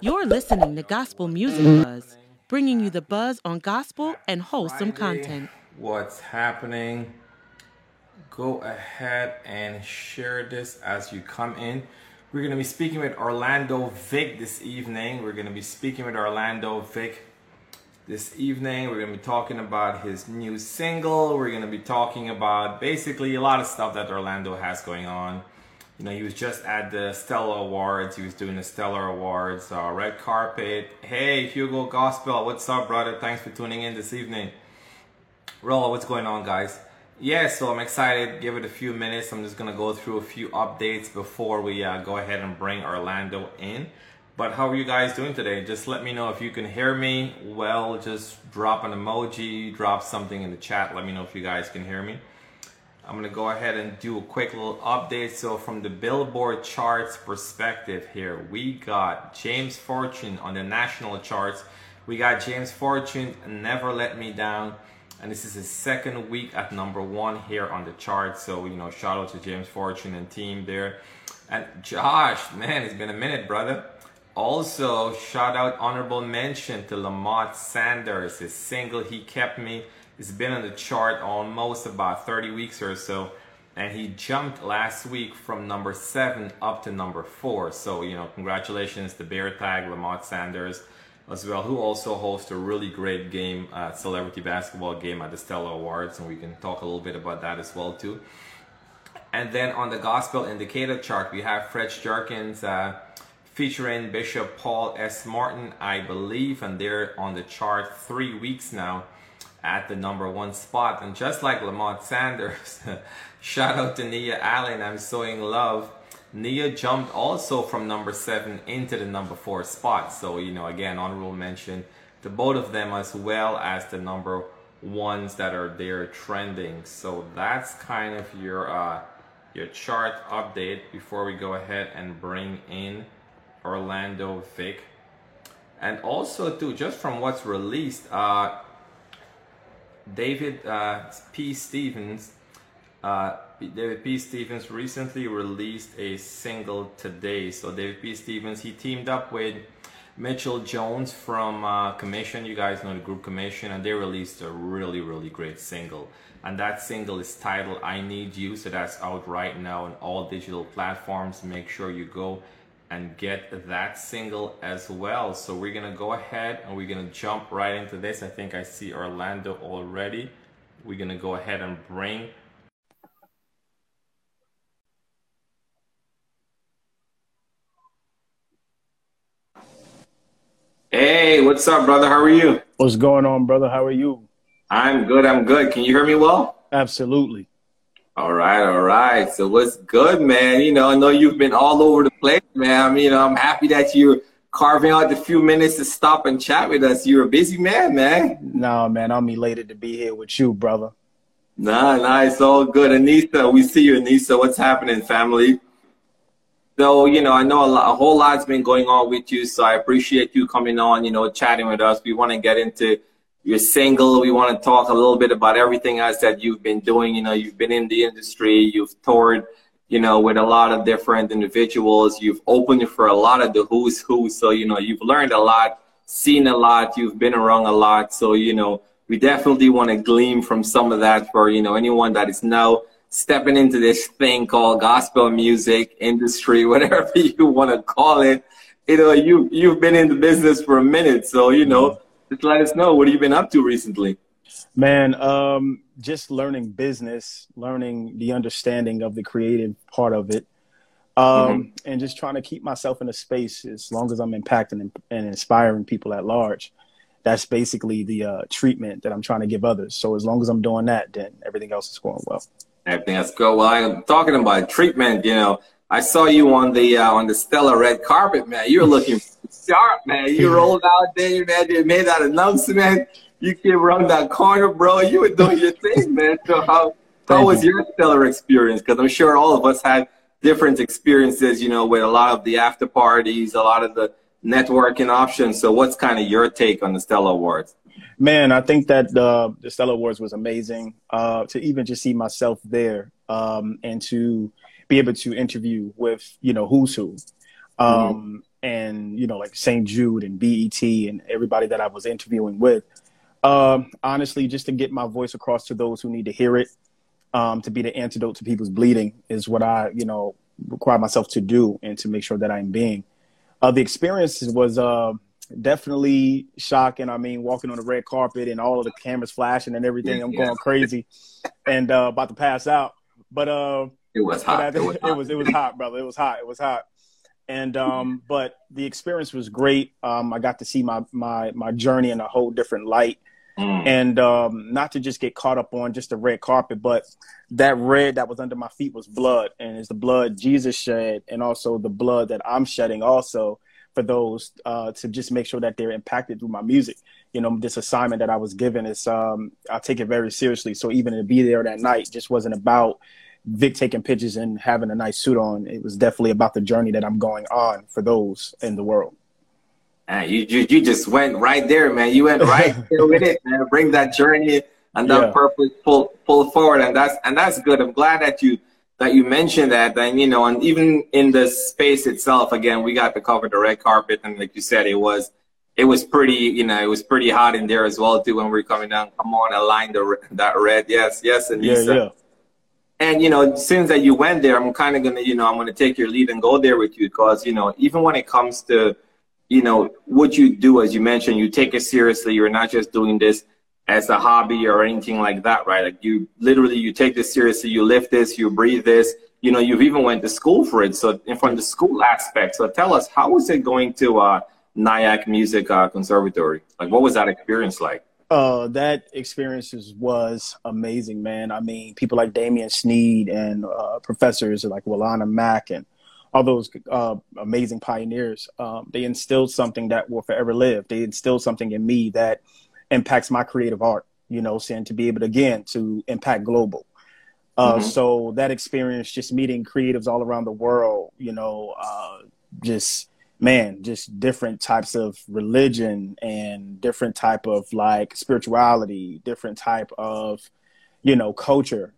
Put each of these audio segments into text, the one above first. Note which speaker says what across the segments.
Speaker 1: You're listening to Gospel Music mm. Buzz, bringing you the buzz on gospel and wholesome content.
Speaker 2: What's happening? Go ahead and share this as you come in. We're going to be speaking with Orlando Vick this evening. We're going to be speaking with Orlando Vick this evening. We're going to be talking about his new single. We're going to be talking about basically a lot of stuff that Orlando has going on. You know, he was just at the Stellar Awards. He was doing the Stellar Awards, uh, red carpet. Hey, Hugo Gospel, what's up, brother? Thanks for tuning in this evening. Roll, what's going on, guys? Yeah, so I'm excited. Give it a few minutes. I'm just gonna go through a few updates before we uh, go ahead and bring Orlando in. But how are you guys doing today? Just let me know if you can hear me. Well, just drop an emoji, drop something in the chat. Let me know if you guys can hear me. I'm gonna go ahead and do a quick little update. So from the Billboard charts perspective here, we got James Fortune on the national charts. We got James Fortune, Never Let Me Down. And this is his second week at number one here on the chart. So, you know, shout out to James Fortune and team there. And Josh, man, it's been a minute, brother. Also, shout out honorable mention to Lamont Sanders. His single He Kept Me has been on the chart almost about 30 weeks or so. And he jumped last week from number seven up to number four. So, you know, congratulations to Bear Tag, Lamont Sanders as well, who also hosts a really great game, uh, celebrity basketball game at the Stellar Awards. And we can talk a little bit about that as well, too. And then on the Gospel Indicator chart, we have Fred Jerkins uh, featuring Bishop Paul S. Morton, I believe, and they're on the chart three weeks now at the number one spot. And just like Lamont Sanders, shout out to Nia Allen, I'm so in love. Nia jumped also from number seven into the number four spot. So, you know, again, honorable mention to both of them as well as the number ones that are there trending. So that's kind of your uh, your chart update before we go ahead and bring in Orlando Vick. And also too, just from what's released, uh, David uh, P. Stevens, uh, David P. Stevens recently released a single today. So David P. Stevens, he teamed up with Mitchell Jones from uh, Commission. You guys know the group Commission, and they released a really, really great single. And that single is titled "I Need You." So that's out right now on all digital platforms. Make sure you go and get that single as well. So we're gonna go ahead and we're gonna jump right into this. I think I see Orlando already. We're gonna go ahead and bring Hey, what's up, brother? How are you?
Speaker 3: What's going on, brother? How are you?
Speaker 2: I'm good. I'm good. Can you hear me well?
Speaker 3: Absolutely.
Speaker 2: All right, all right. So what's good, man? You know, I know you've been all over the place, man. I mean, you know, I'm happy that you're carving out the few minutes to stop and chat with us. You're a busy man, man.
Speaker 3: No, man, I'm elated to be here with you, brother.
Speaker 2: Nah, nah, it's all good. Anissa, we see you, Anissa. What's happening, family? So, you know, I know a, lot, a whole lot's been going on with you, so I appreciate you coming on, you know, chatting with us. We want to get into your single. We want to talk a little bit about everything else that you've been doing. You know, you've been in the industry, you've toured, you know, with a lot of different individuals. You've opened for a lot of the who's who. So, you know, you've learned a lot, seen a lot, you've been around a lot. So, you know, we definitely want to glean from some of that for, you know, anyone that is now stepping into this thing called gospel music industry, whatever you want to call it. You know, you, you've been in the business for a minute. So, you know, just let us know. What have you been up to recently?
Speaker 3: Man, um, just learning business, learning the understanding of the creative part of it, um, mm-hmm. and just trying to keep myself in a space as long as I'm impacting and, and inspiring people at large. That's basically the uh, treatment that I'm trying to give others. So as long as I'm doing that, then everything else is going well.
Speaker 2: Everything else go Well, I'm talking about treatment. You know, I saw you on the uh, on the Stellar red carpet, man. You're looking sharp, man. You rolled out there, man. You made that announcement. You came around that corner, bro. You were doing your thing, man. So how how was your Stellar experience? Because I'm sure all of us had different experiences. You know, with a lot of the after parties, a lot of the networking options. So, what's kind of your take on the Stellar Awards?
Speaker 3: Man, I think that uh, the Stellar Awards was amazing. Uh, to even just see myself there um, and to be able to interview with you know who's who. Um, mm-hmm. and you know like St. Jude and BET and everybody that I was interviewing with. Um, honestly, just to get my voice across to those who need to hear it, um, to be the antidote to people's bleeding is what I you know require myself to do and to make sure that I'm being. Uh, the experience was uh, definitely shocking. I mean, walking on the red carpet and all of the cameras flashing and everything, I'm going crazy and uh, about to pass out. But uh,
Speaker 2: it was hot.
Speaker 3: it, was hot. it was it was hot, brother. It was hot. It was hot. And um, but the experience was great. Um, I got to see my my my journey in a whole different light. Mm. And um, not to just get caught up on just the red carpet, but that red that was under my feet was blood, and it's the blood Jesus shed, and also the blood that I'm shedding also for those uh, to just make sure that they're impacted through my music. You know, this assignment that I was given is um, I take it very seriously. So even to be there that night just wasn't about Vick taking pictures and having a nice suit on. It was definitely about the journey that I'm going on for those in the world.
Speaker 2: Uh, you, you, you just went right there, man. You went right there with it, man. Bring that journey and that yeah. purpose pull pull forward, and that's and that's good. I'm glad that you that you mentioned that, and you know, and even in the space itself, again, we got to cover the red carpet, and like you said, it was it was pretty, you know, it was pretty hot in there as well too when we were coming down. Come on, align the that red, yes, yes, and
Speaker 3: yeah, yeah.
Speaker 2: And you know, since that you went there, I'm kind of gonna, you know, I'm gonna take your lead and go there with you because you know, even when it comes to, you know, what you do, as you mentioned, you take it seriously. You're not just doing this as a hobby or anything like that, right? Like you literally, you take this seriously. You lift this, you breathe this. You know, you've even went to school for it. So, in from the school aspect, so tell us, how was it going to uh, Nyack Music uh, Conservatory? Like, what was that experience like?
Speaker 3: Uh, that experience was amazing, man. I mean, people like Damien Sneed and uh, professors like Willana Mack and all those uh, amazing pioneers, um, they instilled something that will forever live. They instilled something in me that impacts my creative art, you know, saying to be able to, again, to impact global. Uh, mm-hmm. So that experience, just meeting creatives all around the world, you know, uh, just man, just different types of religion and different type of like spirituality, different type of, you know, culture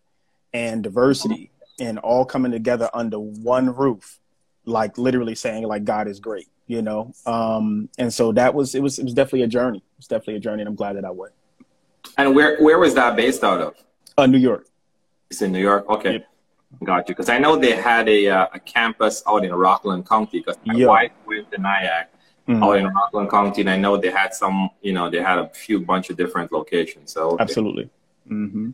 Speaker 3: and diversity and all coming together under one roof, like literally saying like God is great, you know? Um, and so that was, it was, it was definitely a journey. It was definitely a journey and I'm glad that I went.
Speaker 2: And where, where was that based out of?
Speaker 3: Uh, New York.
Speaker 2: It's in New York. Okay. Yep. Got you. Because I know they had a, uh, a campus out in Rockland County because my yeah. wife went to Nyack mm-hmm. out in Rockland County, and I know they had some, you know, they had a few bunch of different locations. So
Speaker 3: okay. absolutely. Mm-hmm.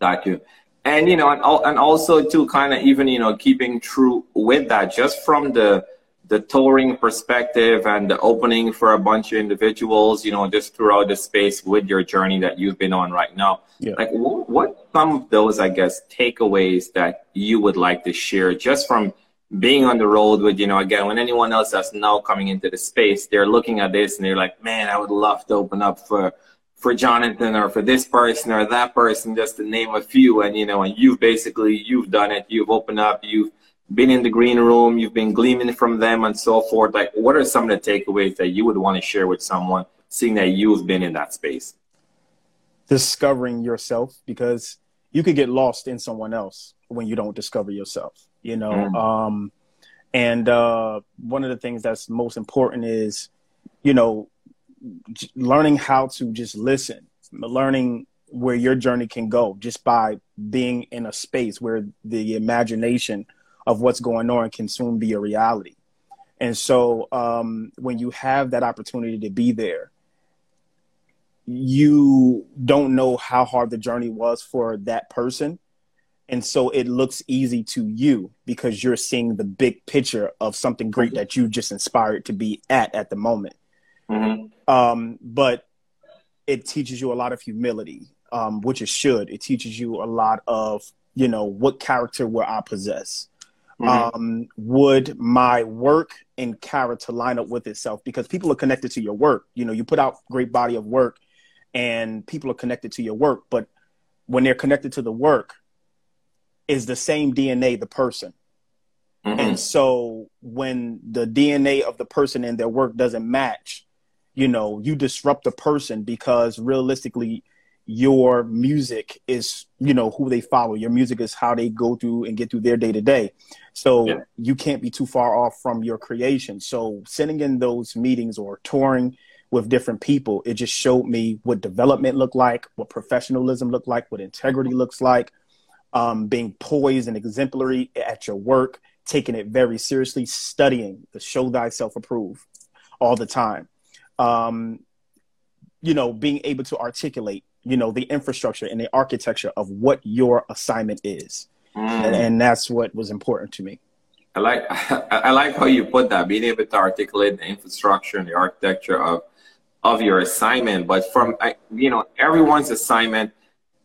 Speaker 2: Got you. And you know, and, and also to kind of even you know keeping true with that, just from the the touring perspective and the opening for a bunch of individuals, you know, just throughout the space with your journey that you've been on right now. Yeah. Like, what, what some of those, I guess, takeaways that you would like to share just from being on the road with, you know, again, when anyone else that's now coming into the space, they're looking at this and they're like, man, I would love to open up for, for Jonathan or for this person or that person, just to name a few. And, you know, and you've basically, you've done it. You've opened up, you've, been in the green room, you've been gleaming from them and so forth. Like, what are some of the takeaways that you would want to share with someone, seeing that you've been in that space?
Speaker 3: Discovering yourself, because you could get lost in someone else when you don't discover yourself, you know? Mm. Um, and uh, one of the things that's most important is, you know, j- learning how to just listen, learning where your journey can go just by being in a space where the imagination – of what's going on can soon be a reality. And so um, when you have that opportunity to be there, you don't know how hard the journey was for that person. And so it looks easy to you because you're seeing the big picture of something great that you just inspired to be at at the moment. Mm-hmm. Um, but it teaches you a lot of humility, um, which it should. It teaches you a lot of, you know, what character will I possess? Mm-hmm. Um, would my work and character line up with itself? Because people are connected to your work. You know, you put out great body of work, and people are connected to your work. But when they're connected to the work, is the same DNA the person. Mm-hmm. And so when the DNA of the person and their work doesn't match, you know, you disrupt the person because realistically, your music is you know who they follow. Your music is how they go through and get through their day to day so yeah. you can't be too far off from your creation. So sitting in those meetings or touring with different people it just showed me what development looked like what professionalism looked like what integrity looks like um, being poised and exemplary at your work taking it very seriously studying the show thyself approve all the time. Um, you know being able to articulate you know the infrastructure and the architecture of what your assignment is mm. and, and, that's what was important to me
Speaker 2: i like i like how you put that being able to articulate the infrastructure and the architecture of of your assignment but from you know everyone's assignment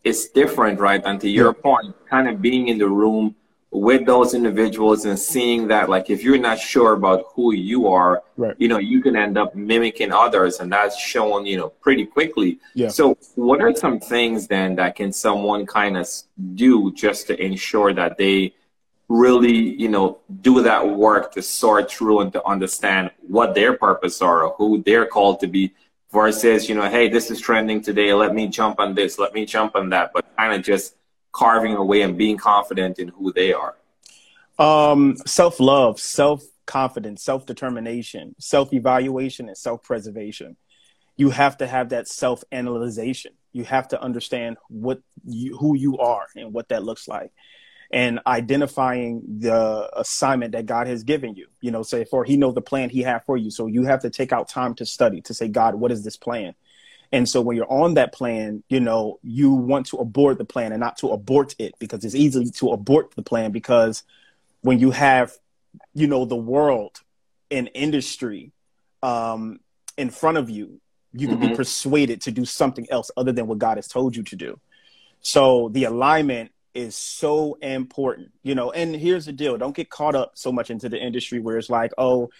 Speaker 2: is different right and to your yeah. point kind of being in the room with those individuals and seeing that like if you're not sure about who you are right. you know you can end up mimicking others and that's shown you know pretty quickly yeah. so what are some things then that can someone kind of do just to ensure that they really you know do that work to sort through and to understand what their purpose are or who they're called to be versus you know hey this is trending today let me jump on this let me jump on that but kind of just carving away and being confident in who they are?
Speaker 3: Um, self love, self confidence, self determination, self evaluation, and self preservation. You have to have that self analyzation. You have to understand what you, who you are and what that looks like, and identifying the assignment that God has given you. You know, say for He knows the plan He had for you, so you have to take out time to study to say, God, what is this plan? And so when you're on that plan, you know, you want to abort the plan and not to abort it because it's easy to abort the plan because when you have, you know, the world and industry um, in front of you, you can mm-hmm. be persuaded to do something else other than what God has told you to do. So the alignment is so important, you know. And here's the deal: don't get caught up so much into the industry where it's like, oh,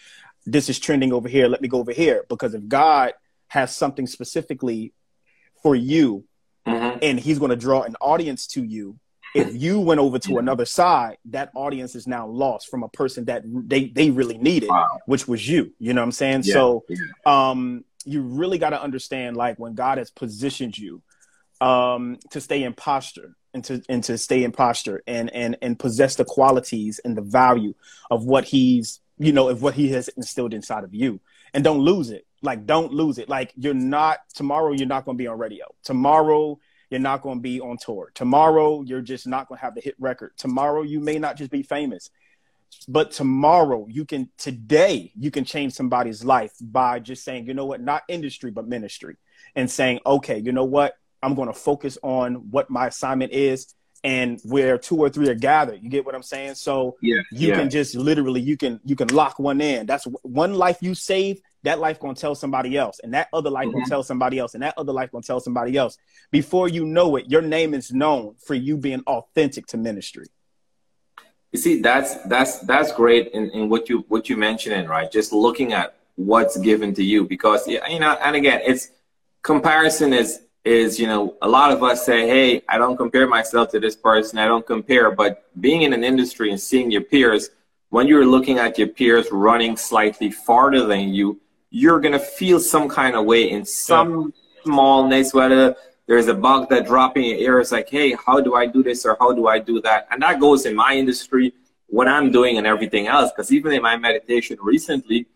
Speaker 3: this is trending over here. Let me go over here. Because if God has something specifically for you mm-hmm. and he's going to draw an audience to you. If you went over to another side that audience is now lost from a person that they, they really needed wow. which was you. You know what i'm saying? Yeah. so um you really got to understand like when god has positioned you um to stay in posture and to and to stay in posture and and and possess the qualities and the value of what he's you know of what he has instilled inside of you. And don't lose it like, don't lose it. Like, you're not tomorrow. You're not going to be on radio. Tomorrow, you're not going to be on tour. Tomorrow, you're just not going to have the hit record. Tomorrow, you may not just be famous, but tomorrow, you can. Today, you can change somebody's life by just saying, you know what, not industry, but ministry, and saying, okay, you know what, I'm going to focus on what my assignment is and where two or three are gathered you get what i'm saying so yeah, you yeah. can just literally you can you can lock one in that's one life you save that life gonna tell somebody else, and that other life mm-hmm. gonna tell somebody else, and that other life gonna tell somebody else. Before you know it, your name is known for you being authentic to ministry.
Speaker 2: You see, that's that's that's great in, in what you what you mentioning, right? Just looking at what's given to you, because you know, and again, it's comparison is is you know a lot of us say, hey, I don't compare myself to this person, I don't compare, but being in an industry and seeing your peers when you're looking at your peers running slightly farther than you, you're going to feel some kind of way in some yeah. smallness, whether there's a bug that drop in your ear. It's like, hey, how do I do this or how do I do that? And that goes in my industry, what I'm doing and everything else. Because even in my meditation recently,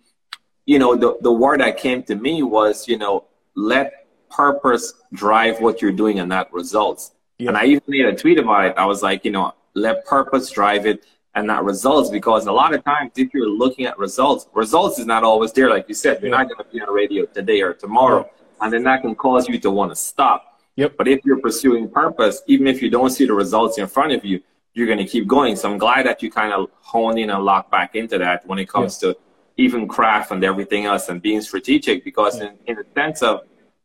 Speaker 2: you know, the, the word that came to me was, you know, let purpose drive what you're doing and not results. Yeah. And I even made a tweet about it. I was like, you know, let purpose drive it and not results because a lot of times if you're looking at results results is not always there like you said you're not going to be on radio today or tomorrow and then that can cause you to want to stop
Speaker 3: yep.
Speaker 2: but if you're pursuing purpose even if you don't see the results in front of you you're going to keep going so i'm glad that you kind of hone in and lock back into that when it comes yeah. to even craft and everything else and being strategic because in, in the sense of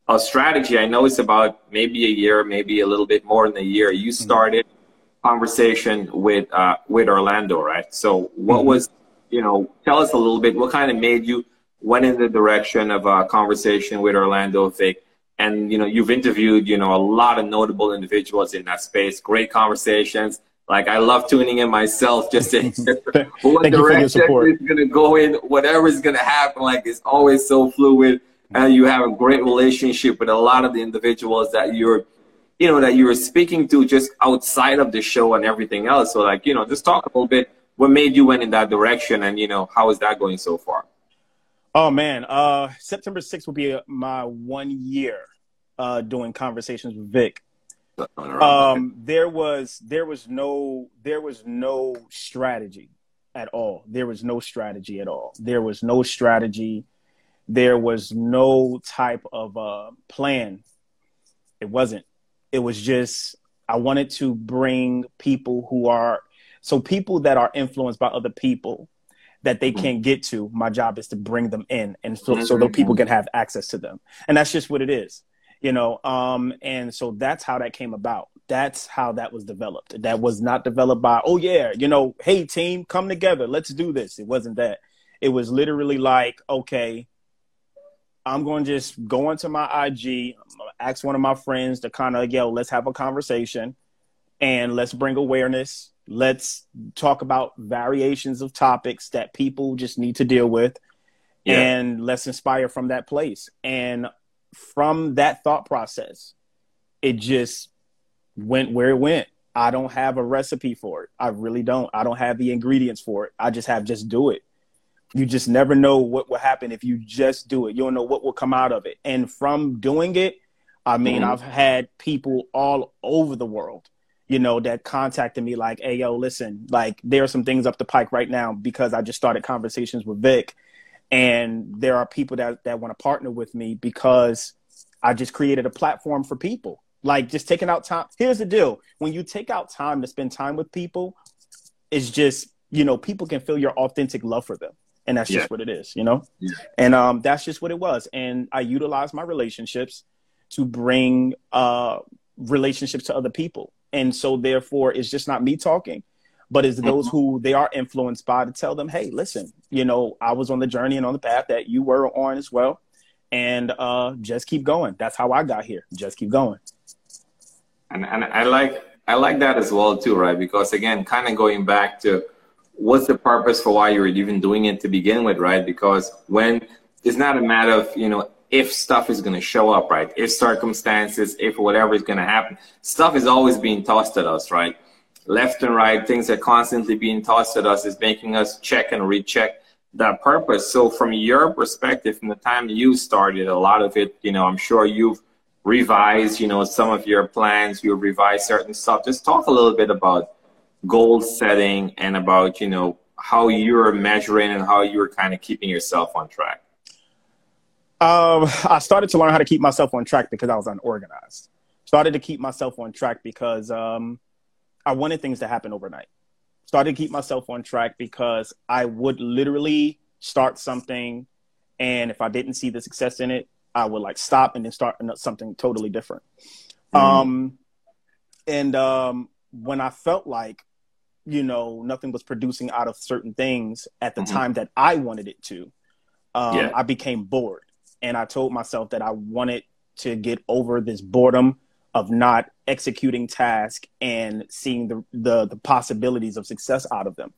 Speaker 2: a strategy i know it's about maybe a year maybe a little bit more than a year you mm-hmm. started mm-hmm conversation with uh, with Orlando, right? So, what mm-hmm. was you know? Tell us a little bit. What kind of made you went in the direction of a conversation with Orlando Vick? And you know, you've interviewed you know a lot of notable individuals in that space. Great conversations. Like I love tuning in myself just to what direction is going to go in, whatever is going to happen. Like it's always so fluid, and you have a great relationship with a lot of the individuals that you're you know, that you were speaking to just outside of the show and everything else. So like, you know, just talk a little bit what made you went in that direction and, you know, how is that going so far?
Speaker 3: Oh man, uh, September 6th will be my one year uh, doing conversations with Vick. Um, there was there was no there was no strategy at all. There was no strategy at all. There was no strategy. There was no type of uh, plan. It wasn't. It was just I wanted to bring people who are so people that are influenced by other people that they can't get to. My job is to bring them in, and so so those people can have access to them, and that's just what it is, you know. Um, and so that's how that came about. That's how that was developed. That was not developed by, oh yeah, you know, hey team, come together, let's do this. It wasn't that. It was literally like, okay, I'm going to just go into my IG, ask one of my friends to kind of, yo, let's have a conversation and let's bring awareness. Let's talk about variations of topics that people just need to deal with. Yeah. And let's inspire from that place. And from that thought process, it just went where it went. I don't have a recipe for it. I really don't. I don't have the ingredients for it. I just have just do it you just never know what will happen if you just do it. You don't know what will come out of it. And from doing it, I mean, mm-hmm. I've had people all over the world, you know, that contacted me like, hey, yo, listen, like there are some things up the pike right now because I just started conversations with Vick. And there are people that, that want to partner with me because I just created a platform for people. Like just taking out time. Here's the deal when you take out time to spend time with people, it's just, you know, people can feel your authentic love for them and that's yeah. just what it is, you know. Yeah. And um, that's just what it was. And I utilized my relationships to bring uh, relationships to other people, and so therefore, it's just not me talking, but it's those mm-hmm. who they are influenced by to tell them, hey, listen, you know, I was on the journey and on the path that you were on as well, and uh, just keep going. That's how I got here. Just keep going.
Speaker 2: And and I like I like that as well too, right? Because again, kind of going back to what's the purpose for why you're even doing it to begin with, right? Because when it's not a matter of, you know, if stuff is going to show up, right? If circumstances, if whatever is going to happen, stuff is always being tossed at us, right? Left and right, things are constantly being tossed at us is making us check and recheck that purpose. So from your perspective, from the time you started, a lot of it, you know, I'm sure you've revised, you know, some of your plans, you've revised certain stuff. Just talk a little bit about goal setting and about you know how you're measuring and how you're kind of keeping yourself on track?
Speaker 3: Um, i started to learn how to keep myself on track because i was unorganized. Started to keep myself on track because um, i wanted things to happen overnight. Started to keep myself on track because i would literally start something and if i didn't see the success in it i would like stop and then start something totally different. Mm-hmm. um, and um, when i felt like you know nothing was producing out of certain things at the mm-hmm. time that I wanted it to, um, yeah. I became bored, and I told myself that I wanted to get over this boredom of not executing tasks and seeing the, the, the possibilities of success out of them.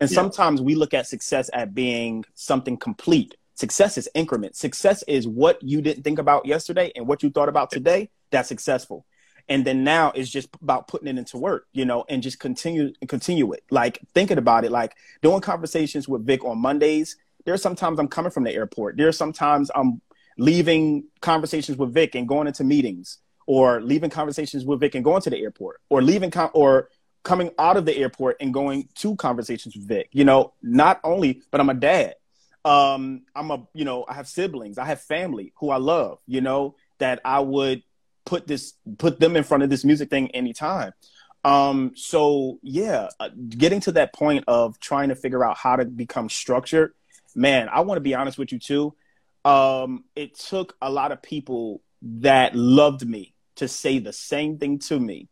Speaker 3: And yeah. sometimes we look at success at being something complete. Success is increment. Success is what you didn't think about yesterday and what you thought about today. That's successful and then now it's just about putting it into work you know and just continue continue it. Like thinking about it like doing conversations with Vick on mondays there's sometimes i'm coming from the airport. There's sometimes i'm leaving conversations with Vick and going into meetings or leaving conversations with Vick and going to the airport or leaving com- or coming out of the airport and going to conversations with Vick you know not only but i'm a dad. Um i'm a you know i have siblings i have family who i love you know that i would put this put them in front of this music thing anytime um so yeah uh, getting to that point of trying to figure out how to become structured man i want to be honest with you too um it took a lot of people that loved me to say the same thing to me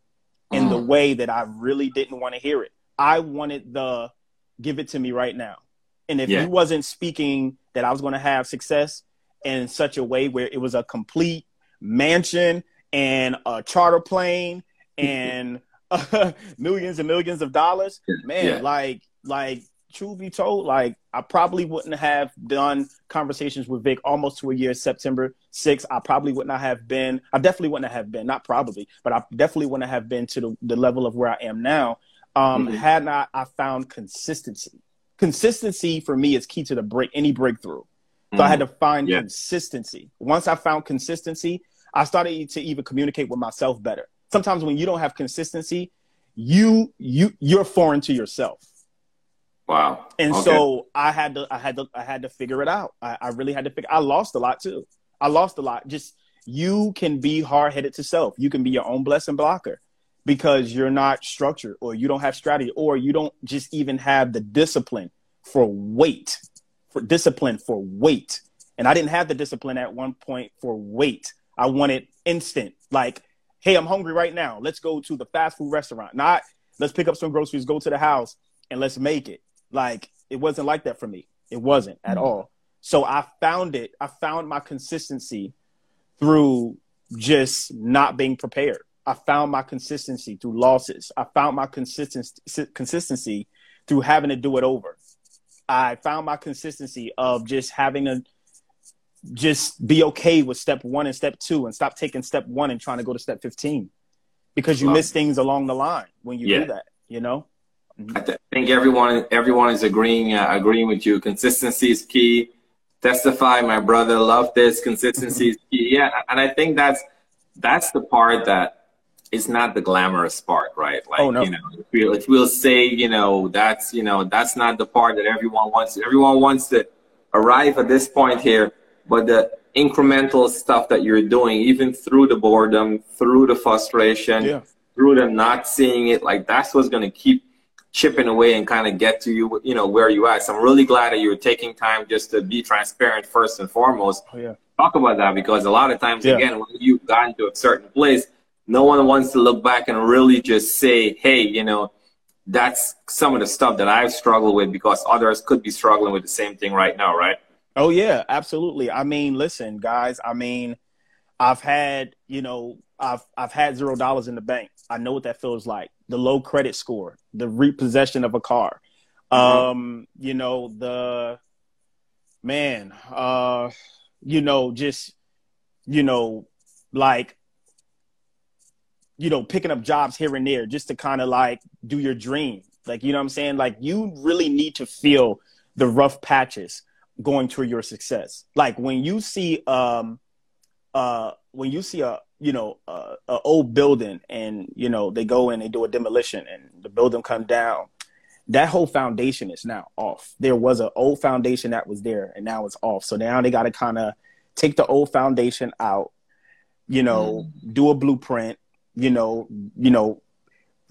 Speaker 3: in the mm. way that i really didn't want to hear it i wanted the give it to me right now and if yeah. you wasn't speaking that i was going to have success in such a way where it was a complete mansion and a charter plane and uh, millions and millions of dollars, man, yeah. like like truth be told, like I probably wouldn't have done conversations with Vick almost to a year, September 6th. I probably would not have been, I definitely wouldn't have been, not probably, but I definitely wouldn't have been to the, the level of where I am now. Um, mm-hmm. had not I found consistency. Consistency for me is key to the break any breakthrough. So mm-hmm. I had to find yeah. consistency. Once I found consistency, I started to even communicate with myself better. Sometimes when you don't have consistency, you you you're foreign to yourself
Speaker 2: Wow.
Speaker 3: And okay. so I had to I had to I had to figure it out. I, I really had to figure I lost a lot too. I lost a lot. Just you can be hard headed to self. You can be your own blessing blocker because you're not structured or you don't have strategy or you don't just even have the discipline for weight. For discipline for weight. And I didn't have the discipline at one point for weight. I want it instant. Like, hey, I'm hungry right now. Let's go to the fast food restaurant. Not let's pick up some groceries, go to the house, and let's make it. Like it wasn't like that for me. It wasn't at mm-hmm. all. So I found it. I found my consistency through just not being prepared. I found my consistency through losses. I found my consistency consistency through having to do it over. I found my consistency of just having to just be okay with step one and step two and stop taking step one and trying to go to step 15 because you wow. miss things along the line when you yeah. do that, you know?
Speaker 2: I th- think everyone everyone is agreeing uh, agreeing with you. Consistency is key. Testify, my brother. Love this. Consistency is key. Yeah, and I think that's that's the part that is not the glamorous part, right? Like oh, no. you know, if, we, if we'll say you know that's you know that's not the part that everyone wants. Everyone wants to arrive at this point here, but the incremental stuff that you're doing, even through the boredom, through the frustration, yeah. through them not seeing it, like that's what's going to keep chipping away and kind of get to you, you know, where you at. So I'm really glad that you're taking time just to be transparent first and foremost.
Speaker 3: Oh, yeah.
Speaker 2: Talk about that because a lot of times, yeah. again, when you've gotten to a certain place, no one wants to look back and really just say, hey, you know, that's some of the stuff that I've struggled with because others could be struggling with the same thing right now, right?
Speaker 3: Oh, yeah, absolutely. I mean, listen, guys, I mean, I've had, you know, I've I've had zero dollars in the bank. I know what that feels like. The low credit score, the repossession of a car. Mm-hmm. Um, you know, the man, uh, you know, just you know, like you know, picking up jobs here and there just to kind of like do your dream. Like, you know what I'm saying? Like you really need to feel the rough patches going to your success. Like when you see um uh when you see a you know a, a, old building and you know they go in they do a demolition and the building come down that whole foundation is now off there was an old foundation that was there and now it's off so now they got to kind of take the old foundation out you know mm. do a blueprint you know you know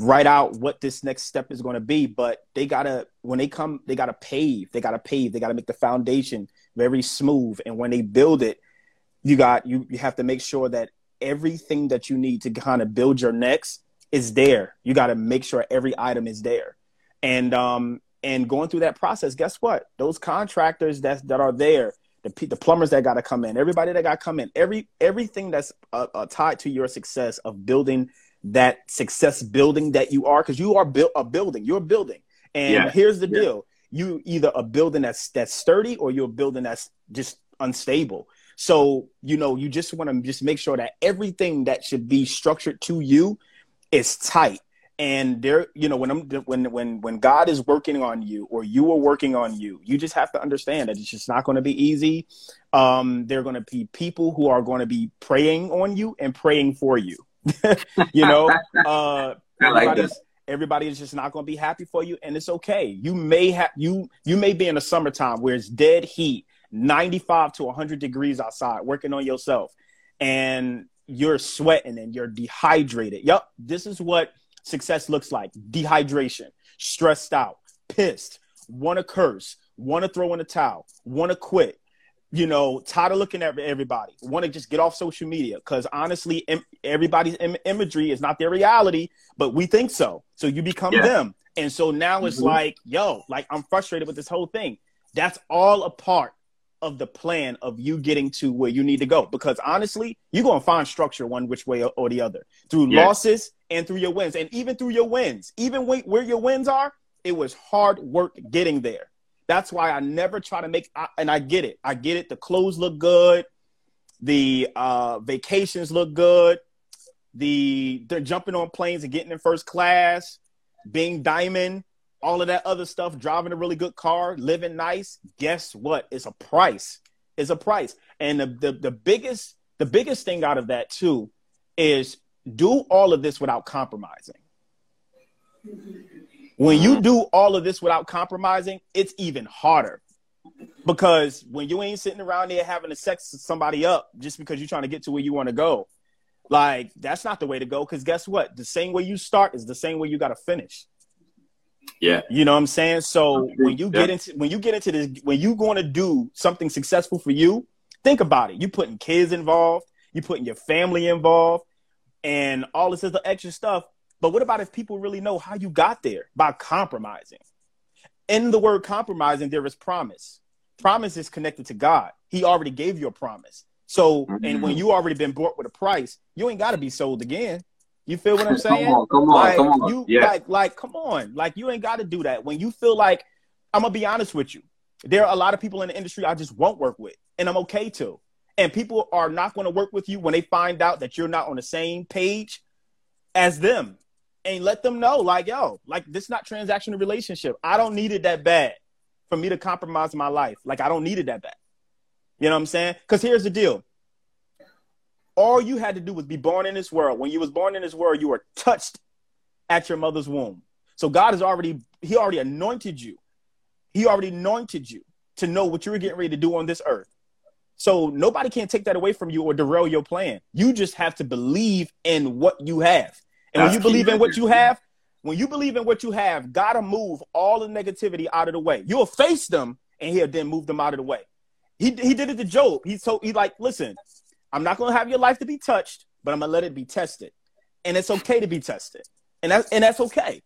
Speaker 3: write out what this next step is going to be but they gotta when they come they gotta pave they gotta pave they gotta make the foundation very smooth and when they build it you got you, you have to make sure that everything that you need to kind of build your next is there. You got to make sure every item is there. And um and going through that process, guess what? Those contractors that that are there, the the plumbers that got to come in, everybody that got to come in, every everything that's uh, uh, tied to your success of building that success building that you are, because you are built a building. You're a building, and yeah. here's the yeah. deal: you either a building that's that's sturdy or you're a building that's just unstable. So, you know, you just want to just make sure that everything that should be structured to you is tight. And there, you know, when I'm when when when God is working on you or you are working on you, you just have to understand that it's just not going to be easy. Um, there are going to be people who are going to be praying on you and praying for you. you know, uh, everybody's everybody is just not going to be happy for you, and it's okay. You may have you you may be in the summertime where it's dead heat 95 to 100 degrees outside working on yourself and you're sweating and you're dehydrated. Yep, this is what success looks like dehydration, stressed out, pissed, want to curse, want to throw in a towel, want to quit, you know, tired of looking at everybody, want to just get off social media because honestly, Im- everybody's Im- imagery is not their reality, but we think so. So you become yeah. them. And so now it's mm-hmm. like, yo, like I'm frustrated with this whole thing. That's all a part of the plan of you getting to where you need to go. Because honestly, you're going to find structure one which way or the other through losses and through your wins. And even through your wins, even where your wins are, It was hard work getting there. That's why I never try to make. And I get it. I get it. The clothes look good. The uh, vacations look good. The they're jumping on planes and getting in first class, being diamond, all of that other stuff, driving a really good car, living nice. Guess what? It's a price. It's a price. And the, the, the biggest the biggest thing out of that too is do all of this without compromising. When you do all of this without compromising, it's even harder. Because when you ain't sitting around there having to sex with somebody up just because you're trying to get to where you want to go, like that's not the way to go. Because guess what? The same way you start is the same way you got to finish.
Speaker 2: Yeah.
Speaker 3: You know what I'm saying? So when you get yeah. into when you get into this when you going to do something successful for you, think about it. You putting kids involved, you putting your family involved, and all this other extra stuff. But what about if people really know how you got there by compromising? In the word compromising, there is promise. Promise is connected to God. He already gave you a promise. So, mm-hmm. and when you already been bought with a price, you ain't got to be sold again. You feel what I'm saying?
Speaker 2: come on, come on,
Speaker 3: like,
Speaker 2: come on.
Speaker 3: You
Speaker 2: yeah.
Speaker 3: like, like, come on. Like, you ain't got to do that. When you feel like, I'm gonna be honest with you, there are a lot of people in the industry I just won't work with, and I'm okay to. And people are not going to work with you when they find out that you're not on the same page as them, and let them know, like, yo, like this is not transactional relationship. I don't need it that bad for me to compromise my life. Like, I don't need it that bad. You know what I'm saying? Because here's the deal all you had to do was be born in this world. When you was born in this world, you were touched at your mother's womb. So God has already, He already anointed you. He already anointed you to know what you were getting ready to do on this earth. So nobody can take that away from you or derail your plan. You just have to believe in what you have. And That's when you believe in what you have, when you believe in what you have, God will move all the negativity out of the way. You'll face them and he'll then move them out of the way. He, he did it to Job. He told he like, listen, I'm not going to have your life to be touched, but I'm going to let it be tested. And it's okay to be tested. And that's, and that's okay.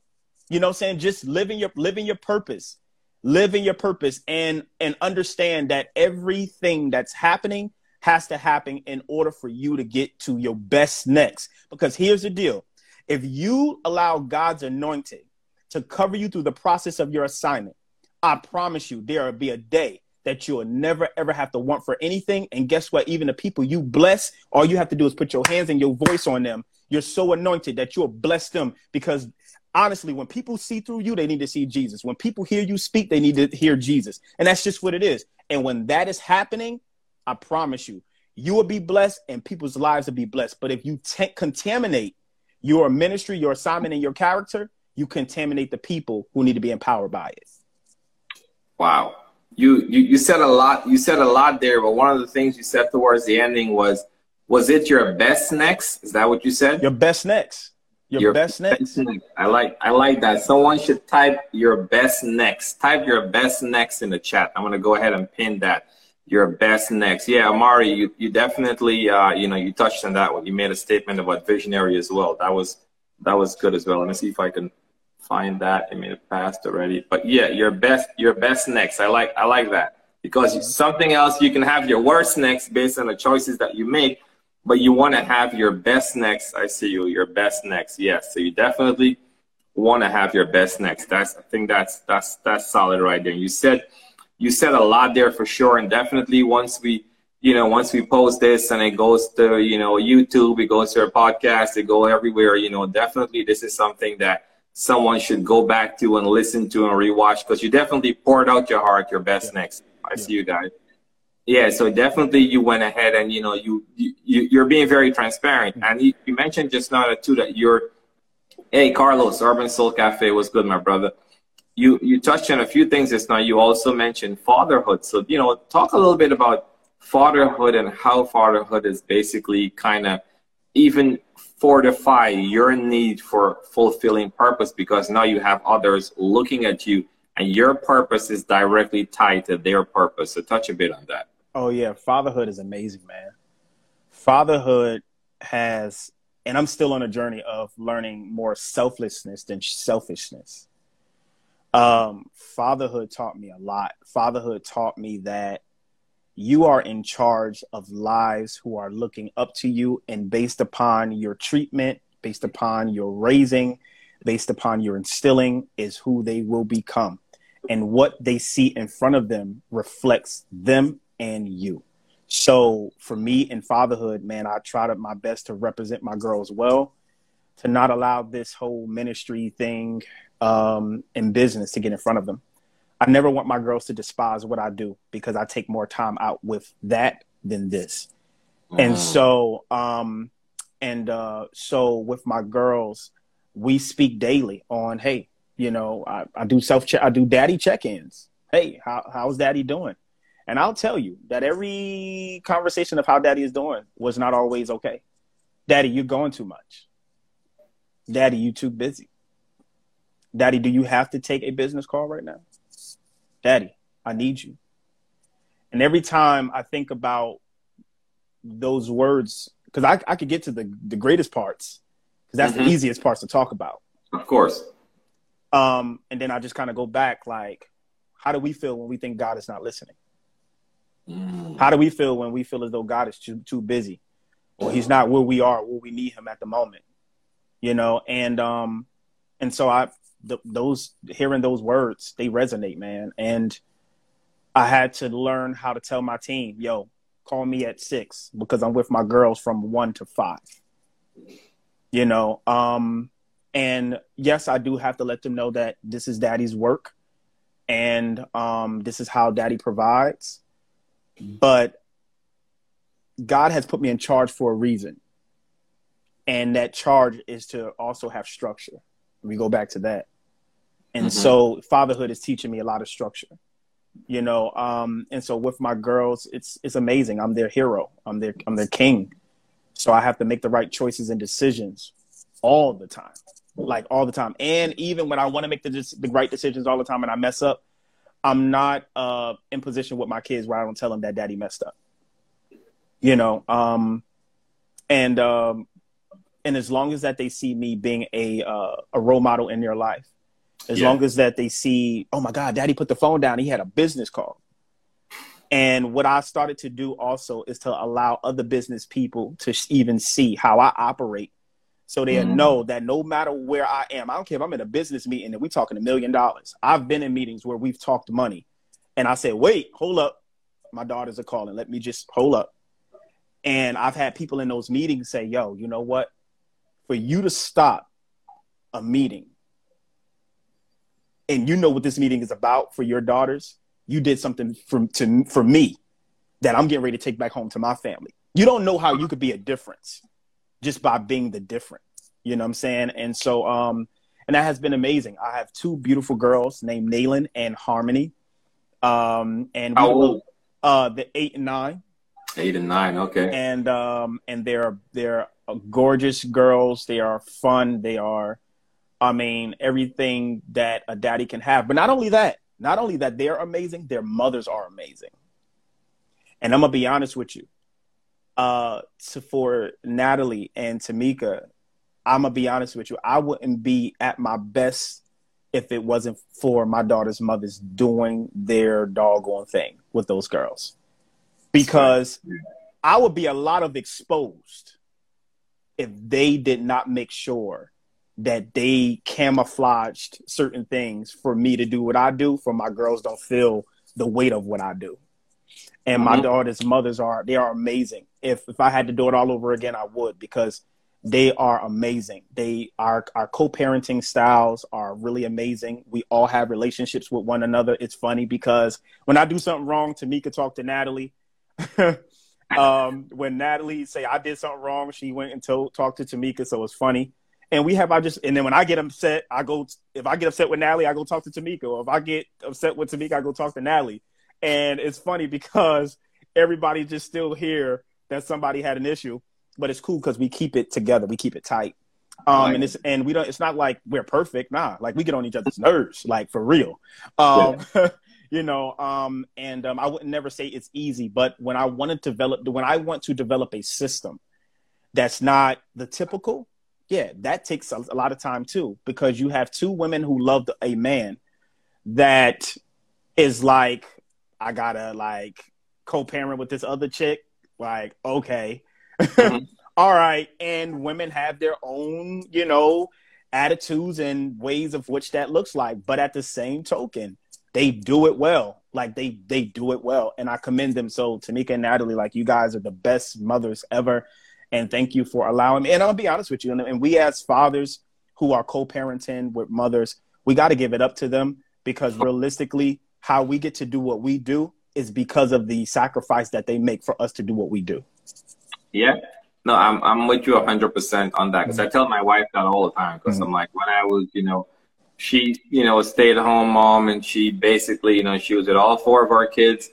Speaker 3: You know what I'm saying? Just living your, living your purpose, living your purpose and, and understand that everything that's happening has to happen in order for you to get to your best next. Because here's the deal. If you allow God's anointing to cover you through the process of your assignment, I promise you there will be a day that you'll never ever have to want for anything. And guess what? Even the people you bless, all you have to do is put your hands and your voice on them. You're so anointed that you'll bless them because honestly, when people see through you, they need to see Jesus. When people hear you speak, they need to hear Jesus. And that's just what it is. And when that is happening, I promise you, you will be blessed and people's lives will be blessed. But if you t- contaminate your ministry, your assignment, and your character, you contaminate the people who need to be empowered by it.
Speaker 2: Wow. You, you you said a lot you said a lot there but one of the things you said towards the ending was was it your best next? Is that what you said?
Speaker 3: Your best next. Your, your best, best next.
Speaker 2: i like i like that. Someone should type your best next. Type your best next in the chat. I'm going to go ahead and pin that your best next yeah amari you, you definitely uh, you know you touched on that one you made a statement about visionary as well that was that was good as well let me see if i can find that. I mean, it passed already. But yeah, your best, your best next. I like, I like that because something else you can have your worst next based on the choices that you make, but you want to have your best next. I see you, your best next. Yes, so you definitely want to have your best next. That's, I think that's that's that's solid right there. You said, you said a lot there for sure, and definitely once we. You know, once we post this and it goes to, you know, YouTube, it goes to our podcast, it go everywhere, you know, definitely this is something that someone should go back to and listen to and rewatch because you definitely poured out your heart, your best yeah. next. I yeah. see you guys. Yeah, so definitely you went ahead and you know you, you you're being very transparent. Mm-hmm. And you, you mentioned just now too that you're, hey Carlos, Urban Soul Cafe was good, my brother. You you touched on a few things just now. You also mentioned fatherhood. So you know, talk a little bit about fatherhood and how fatherhood is basically kind of even fortify your need for fulfilling purpose because now you have others looking at you and your purpose is directly tied to their purpose. So touch a bit on that.
Speaker 3: Oh yeah, fatherhood is amazing, man. Fatherhood has and I'm still on a journey of learning more selflessness than selfishness. Um, fatherhood taught me a lot. Fatherhood taught me that you are in charge of lives who are looking up to you and based upon your treatment based upon your raising based upon your instilling is who they will become. And what they see in front of them reflects them and you. So for me in fatherhood, man, I tried my best to represent my girls well, to not allow this whole ministry thing um, in business to get in front of them. I never want my girls to despise what I do because I take more time out with that than this. Mm. And so, um, and uh, so with my girls, we speak daily on, hey, you know, I, I do self check, I do daddy check ins. Hey, how, how's daddy doing? And I'll tell you that every conversation of how daddy is doing was not always okay. Daddy, you're going too much. Daddy, you too busy. Daddy, do you have to take a business call right now? Daddy, I need you. And every time I think about those words, because I, I could get to the, the greatest parts, because that's mm-hmm. the easiest parts to talk about.
Speaker 2: Of course.
Speaker 3: Um, and then I just kind of go back like, how do we feel when we think God is not listening? Mm. How do we feel when we feel as though God is too, too busy or he's not where we are, where we need him at the moment? You know, and um and so I those hearing those words, they resonate, man. And I had to learn how to tell my team, yo, call me at six because I'm with my girls from one to five. You know, um, and yes, I do have to let them know that this is daddy's work and um, this is how daddy provides. But God has put me in charge for a reason. And that charge is to also have structure. We go back to that. And mm-hmm. so fatherhood is teaching me a lot of structure. You know, um, and so with my girls, it's it's amazing. I'm their hero. I'm their I'm their king. So I have to make the right choices and decisions all the time. Like all the time. And even when I want to make the, the right decisions all the time and I mess up, I'm not uh, in position with my kids where I don't tell them that daddy messed up. You know, um, and um, and as long as that they see me being a uh, a role model in their life, as yeah. long as that they see, oh my God, daddy put the phone down, he had a business call. And what I started to do also is to allow other business people to even see how I operate so they mm-hmm. know that no matter where I am, I don't care if I'm in a business meeting and we're talking a million dollars. I've been in meetings where we've talked money, and I said, "Wait, hold up, my daughters are calling. Let me just hold up." And I've had people in those meetings say, "Yo, you know what? For you to stop a meeting, and you know what this meeting is about for your daughters, you did something for to for me that I'm getting ready to take back home to my family. You don't know how you could be a difference." just by being the different. You know what I'm saying? And so, um, and that has been amazing. I have two beautiful girls named Naylin and Harmony. Um, and
Speaker 2: How old?
Speaker 3: Uh, the eight and nine.
Speaker 2: Eight and nine, okay.
Speaker 3: And um, and they're they're gorgeous girls. They are fun. They are, I mean, everything that a daddy can have. But not only that, not only that, they're amazing. Their mothers are amazing. And I'm gonna be honest with you uh, to, for Natalie and Tamika, I'm gonna be honest with you. I wouldn't be at my best if it wasn't for my daughter's mothers doing their doggone thing with those girls, because I would be a lot of exposed if they did not make sure that they camouflaged certain things for me to do what I do, for my girls don't feel the weight of what I do and mm-hmm. my daughter's mothers are they are amazing. If if I had to do it all over again, I would because they are amazing. They are our co-parenting styles are really amazing. We all have relationships with one another. It's funny because when I do something wrong, Tamika talk to Natalie. um, when Natalie say I did something wrong, she went and told talked to Tamika, so it's funny. And we have I just and then when I get upset, I go if I get upset with Natalie, I go talk to Tamika. Or if I get upset with Tamika, I go talk to Natalie. And it's funny because everybody just still hear that somebody had an issue, but it's cool because we keep it together. We keep it tight. Um, and it's and we don't. It's not like we're perfect. Nah, like we get on each other's nerves, like for real. Um, yeah. you know. Um, and um, I would never say it's easy, but when I want to develop, when I want to develop a system that's not the typical, yeah, that takes a, a lot of time too, because you have two women who love a man that is like I gotta like co-parent with this other chick. Like, okay, mm-hmm. All right. And women have their own, you know, attitudes and ways of which that looks like. But at the same token, they do it well. Like they they do it well, and I commend them. So Tamika and Natalie, like you guys are the best mothers ever, and thank you for allowing me. And I'll be honest with you, and, we as fathers who are co-parenting with mothers, we got to give it up to them because realistically, how we get to do what we do is because of the sacrifice that they make for us to do what we do.
Speaker 2: Yeah, no, I'm I'm with you hundred percent on that because I tell my wife that all the time because mm-hmm. I'm like when I was you know she you know a stay at home mom and she basically you know she was with all four of our kids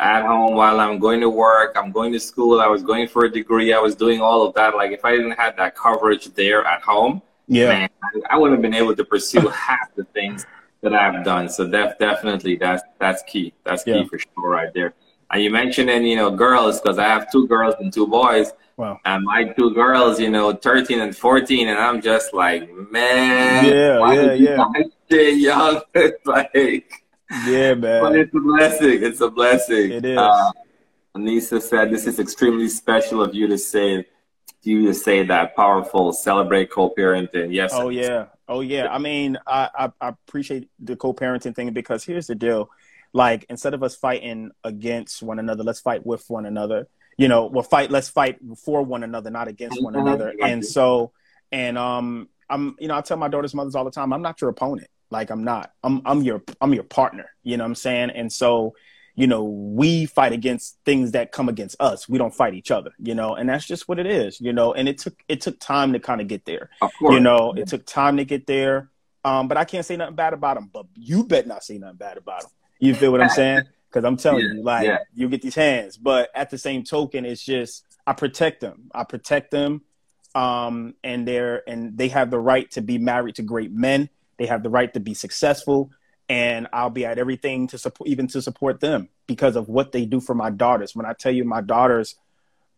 Speaker 2: at home while I'm going to work I'm going to school I was going for a degree I was doing all of that like if I didn't have that coverage there at home yeah man, I, I wouldn't have been able to pursue half the things that I've done so def- definitely that's that's key that's key yeah. for sure right there and you mentioned you know girls because I have two girls and two boys Wow. And my two girls, you know, 13 and 14, and I'm just like, man,
Speaker 3: yeah, yeah, yeah.
Speaker 2: Stay young. it's like,
Speaker 3: yeah, man.
Speaker 2: But it's a blessing. It's a blessing.
Speaker 3: It is. Uh,
Speaker 2: Anissa said, "This is extremely special of you to say, you to say that powerful. Celebrate co-parenting." Yes.
Speaker 3: Oh yeah. Oh yeah. I mean, I, I, I appreciate the co-parenting thing because here's the deal: like, instead of us fighting against one another, let's fight with one another you know, we'll fight, let's fight for one another, not against one another. And so, and um, I'm, you know, I tell my daughter's mothers all the time, I'm not your opponent. Like I'm not. I'm I'm your I'm your partner. You know what I'm saying? And so, you know, we fight against things that come against us. We don't fight each other, you know, and that's just what it is, you know. And it took it took time to kind of get there. You know, it took time to get there. Um, but I can't say nothing bad about them. But you bet not say nothing bad about them. You feel what I'm saying? Because I'm telling yeah, you, like yeah. you get these hands. But at the same token, it's just I protect them. I protect them. Um, and they're and they have the right to be married to great men. They have the right to be successful. And I'll be at everything to support even to support them because of what they do for my daughters. When I tell you my daughters,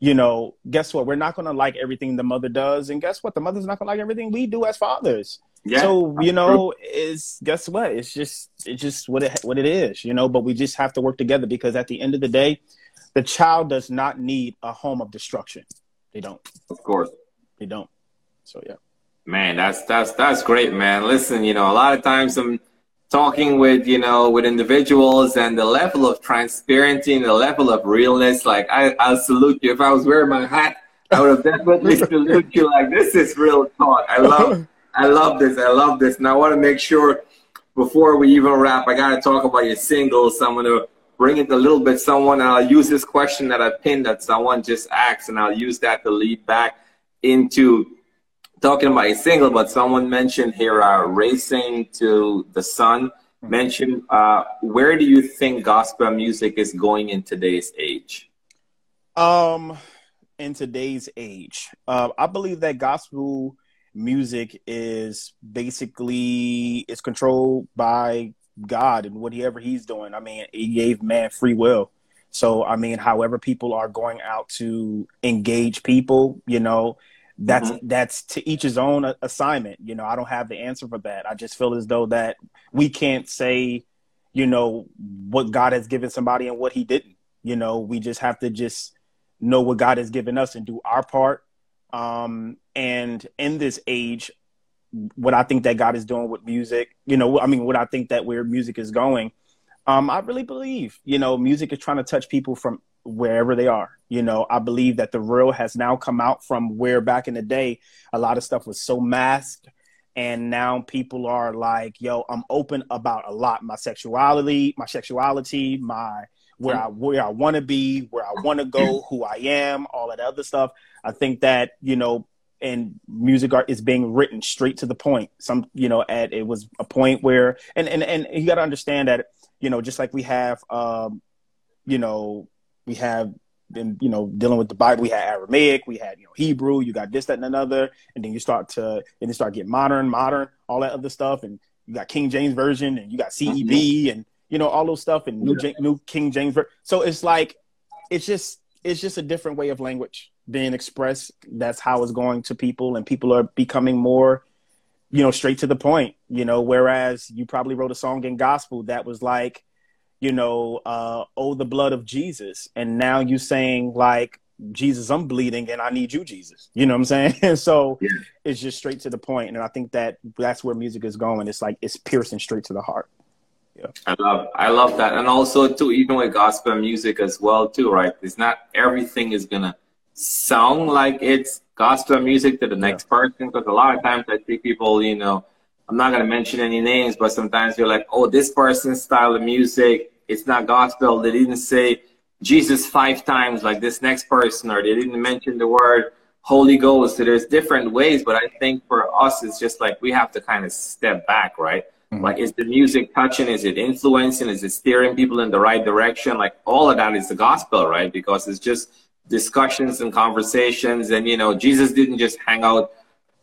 Speaker 3: you know, guess what? We're not gonna like everything the mother does, and guess what? The mother's not gonna like everything we do as fathers. Yeah, so you know, is guess what? It's just it's just what it what it is, you know. But we just have to work together because at the end of the day, the child does not need a home of destruction. They don't.
Speaker 2: Of course,
Speaker 3: they don't. So yeah.
Speaker 2: Man, that's that's that's great, man. Listen, you know, a lot of times I'm talking with you know with individuals and the level of transparency and the level of realness. Like I, I salute you. If I was wearing my hat, I would have definitely salute you. Like this is real talk. I love I love this. I love this. And I want to make sure before we even wrap, I got to talk about your singles. So I'm to bring it a little bit. Someone, and I'll use this question that I pinned that someone just asked, and I'll use that to lead back into talking about a single. But someone mentioned here, uh, Racing to the Sun, mentioned, uh, where do you think gospel music is going in today's age?
Speaker 3: Um, in today's age, uh, I believe that gospel music is basically it's controlled by God and whatever He's doing. I mean, He gave man free will. So I mean, however people are going out to engage people, you know, that's mm-hmm. that's to each his own assignment. You know, I don't have the answer for that. I just feel as though that we can't say, you know, what God has given somebody and what He didn't. You know, we just have to just know what God has given us and do our part um, and in this age, what I think that God is doing with music, you know, I mean, what I think that where music is going, um, I really believe, you know, music is trying to touch people from wherever they are. You know, I believe that the real has now come out from where back in the day, a lot of stuff was so masked. And now people are like, yo, I'm open about a lot. My sexuality, my sexuality, my where I where I want to be, where I want to go, who I am, all that other stuff. I think that you know, and music art is being written straight to the point. Some you know, at it was a point where, and and and you got to understand that you know, just like we have, um, you know, we have been you know dealing with the Bible. We had Aramaic, we had you know Hebrew. You got this, that, and another, and then you start to and you start getting modern, modern, all that other stuff, and you got King James version, and you got CEB mm-hmm. and you know all those stuff, and new yeah. new King James. Ver- so it's like it's just it's just a different way of language being expressed. That's how it's going to people, and people are becoming more, you know, straight to the point. You know, whereas you probably wrote a song in gospel that was like, you know, uh, "Oh, the blood of Jesus," and now you saying like, Jesus, I'm bleeding and I need you, Jesus. You know what I'm saying? And so
Speaker 2: Yeah.
Speaker 3: it's just straight to the point. And I think that that's where music is going. It's like it's piercing straight to the heart. Yeah.
Speaker 2: I love I love that. And also too, even with gospel music as well too, right? It's not everything is gonna sound like it's gospel music to the next person because a lot of times I see people, you know, I'm not gonna mention any names, but sometimes you're like, oh, this person's style of music, it's not gospel. They didn't say Jesus five times like this next person, or they didn't mention the word Holy Ghost. So there's different ways, but I think for us, it's just like we have to kind of step back, right? Mm-hmm. Like, is the music touching? Is it influencing? Is it steering people in the right direction? Like, all of that is the gospel, right? Because it's just discussions and conversations. And, you know, Jesus didn't just hang out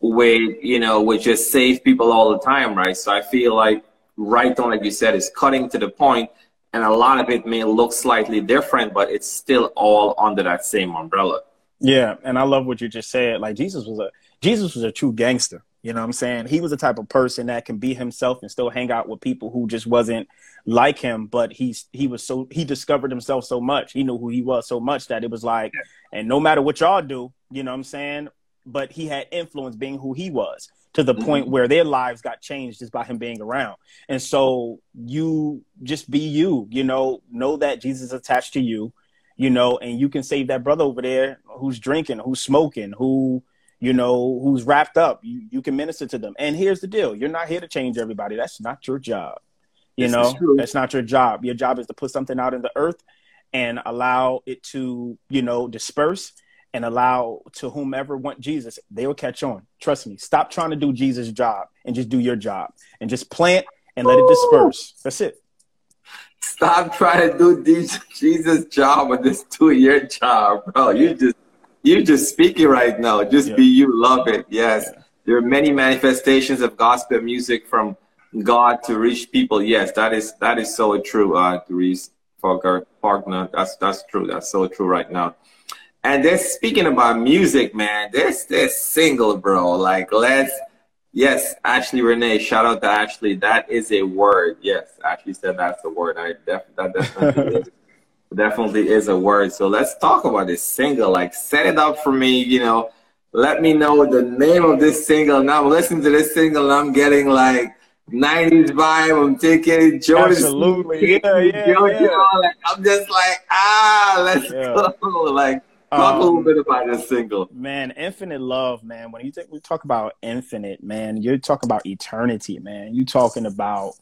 Speaker 2: with, you know, with just saved people all the time, right? So I feel like right on, like you said, is cutting to the point, And a lot of it may look slightly different, but it's still all under that same umbrella.
Speaker 3: Yeah, and I love what you just said. Like Jesus was a Jesus was a true gangster. You know what I'm saying? He was the type of person that can be himself and still hang out with people who just wasn't like him, but he's he was so he discovered himself so much. He knew who he was so much that it was like and no matter what y'all do, you know what I'm saying? But he had influence being who he was to the mm-hmm. point where their lives got changed just by him being around. And so you just be you, you know, know that Jesus is attached to you, you know, and you can save that brother over there who's drinking, who's smoking, who you know, who's wrapped up. You you can minister to them. And here's the deal: you're not here to change everybody. That's not your job. You
Speaker 2: This
Speaker 3: know, that's not your job. Your job is to put something out in the earth and allow it to, you know, disperse and allow to whomever want Jesus, they will catch on. Trust me. Stop trying to do Jesus' job and just do your job and just plant and let it disperse. That's it.
Speaker 2: Stop trying to do Jesus' job and just do your job, bro. You just you just speaking right now. Just
Speaker 3: Yeah.
Speaker 2: be you. Love it. Yes.
Speaker 3: Yeah.
Speaker 2: There are many manifestations of gospel music from God to reach people. Yes, that is that is so true, uh, Therese Parker Partner. That's that's true. That's so true right now. And then speaking about music, man, this this single, bro. Like let's yes, Ashley Renee. Shout out to Ashley. That is a word. Yes, Ashley said that's a word. I def that definitely is definitely is a word. So let's talk about this single. Like set it up for me, you know. Let me know the name of this single. Now I'm listening to this single and I'm getting like 90s vibe. I'm taking Jordan.
Speaker 3: Absolutely. Yeah, yeah, yeah.
Speaker 2: like, I'm just like, ah, let's
Speaker 3: Yeah.
Speaker 2: go. Like talk a little
Speaker 3: Um,
Speaker 2: bit about this single.
Speaker 3: Man, infinite love, man. When you think we talk about infinite, man, you're talking about eternity, man. You talking about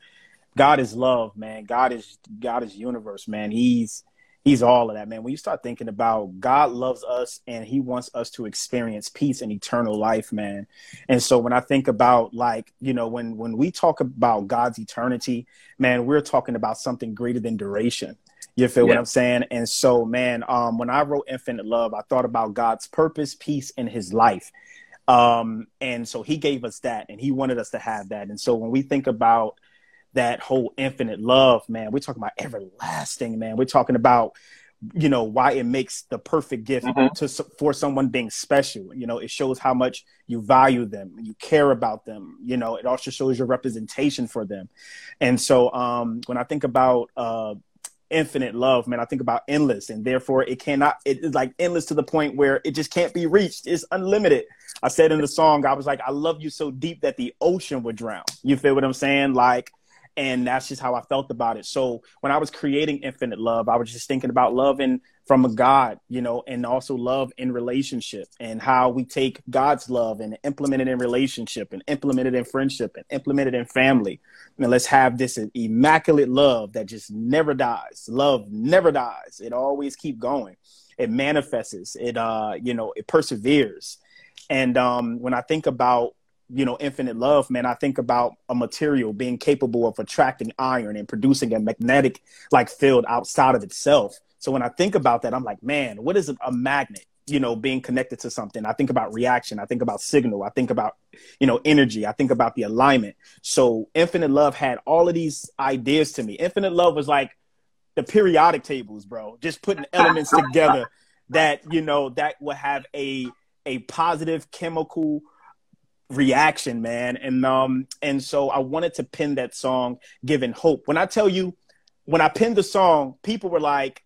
Speaker 3: God is love, man. God is God is universe, man. He's he's all of that, man. When you start thinking about God loves us and he wants us to experience peace and eternal life, man. And so when I think about like, you know, when when we talk about God's eternity, man, we're talking about something greater than duration. You feel what I'm saying? And so, man, um, when I wrote Infinite Love, I thought about God's purpose, peace, in his life. Um, and so he gave us that and he wanted us to have that. And so when we think about that whole infinite love, man, we're talking about everlasting, man. We're talking about you know why it makes the perfect gift
Speaker 2: Mhm.
Speaker 3: to for someone being special. You know it shows how much you value them you care about them you know it also shows your representation for them. And so um when i think about uh infinite love man i think about endless and therefore it cannot it is like endless to the point where it just can't be reached. It's unlimited. I said in the song i was like i love you so deep that the ocean would drown. You feel what i'm saying? Like and that's just how I felt about it. So when I was creating Infinite Love, I was just thinking about love in, from a God, you know, and also love in relationship and how we take God's love and implement it in relationship and implement it in friendship and implement it in family. And let's have this immaculate love that just never dies. Love never dies. It always keep going. It manifests. It uh, you know, it perseveres. And um, when I think about you know infinite love man i think about a material being capable of attracting iron and producing a magnetic like field outside of itself. So when i think about that i'm like man what is a, magnet you know being connected to something? I think about reaction. I think about signal. I think about you know energy. I think about the alignment. So infinite love had all of these ideas to me. Infinite love was like the periodic tables bro just putting elements together that you know that will have a a positive chemical reaction, man. And um and so I wanted to pin that song giving hope. When I tell you when I pinned the song, people were like,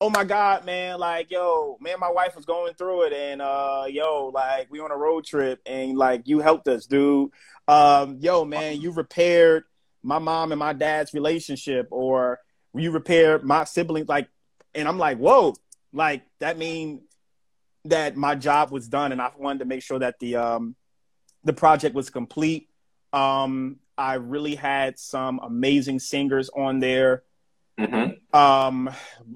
Speaker 3: oh my god, man, like yo, man, my wife was going through it, and uh, yo, like we on a road trip, and like you helped us, dude. Um, yo, man, you repaired my mom and my dad's relationship, or you repaired my siblings, like, and I'm like, whoa, like that mean that my job was done, and I wanted to make sure that the um the project was complete. Um, I really had some amazing singers on there.
Speaker 2: Mm-hmm.
Speaker 3: Um,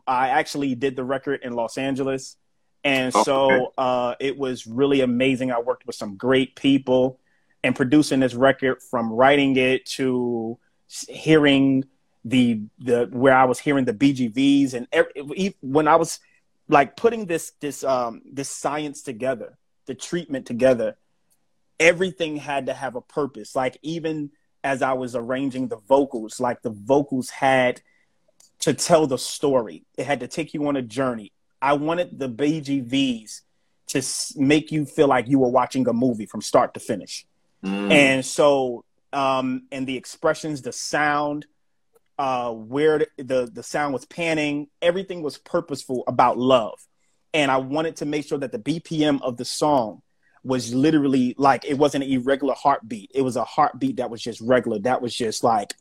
Speaker 3: I actually did the record in Los Angeles, and
Speaker 2: Okay.
Speaker 3: so uh, it was really amazing. I worked with some great people, and producing this record from writing it to hearing the the where I was hearing the BGVs and every, when I was like putting this this um this science together, the treatment together, everything had to have a purpose. Like even as I was arranging the vocals, like the vocals had to tell the story. It had to take you on a journey. I wanted the BGVs to make you feel like you were watching a movie from start to finish.
Speaker 2: Mm.
Speaker 3: And so, um, and the expressions, the sound, uh, where the, the the sound was panning, everything was purposeful about love. And I wanted to make sure that the BPM of the song was literally like it wasn't an irregular heartbeat. It was a heartbeat that was just regular. That was just like,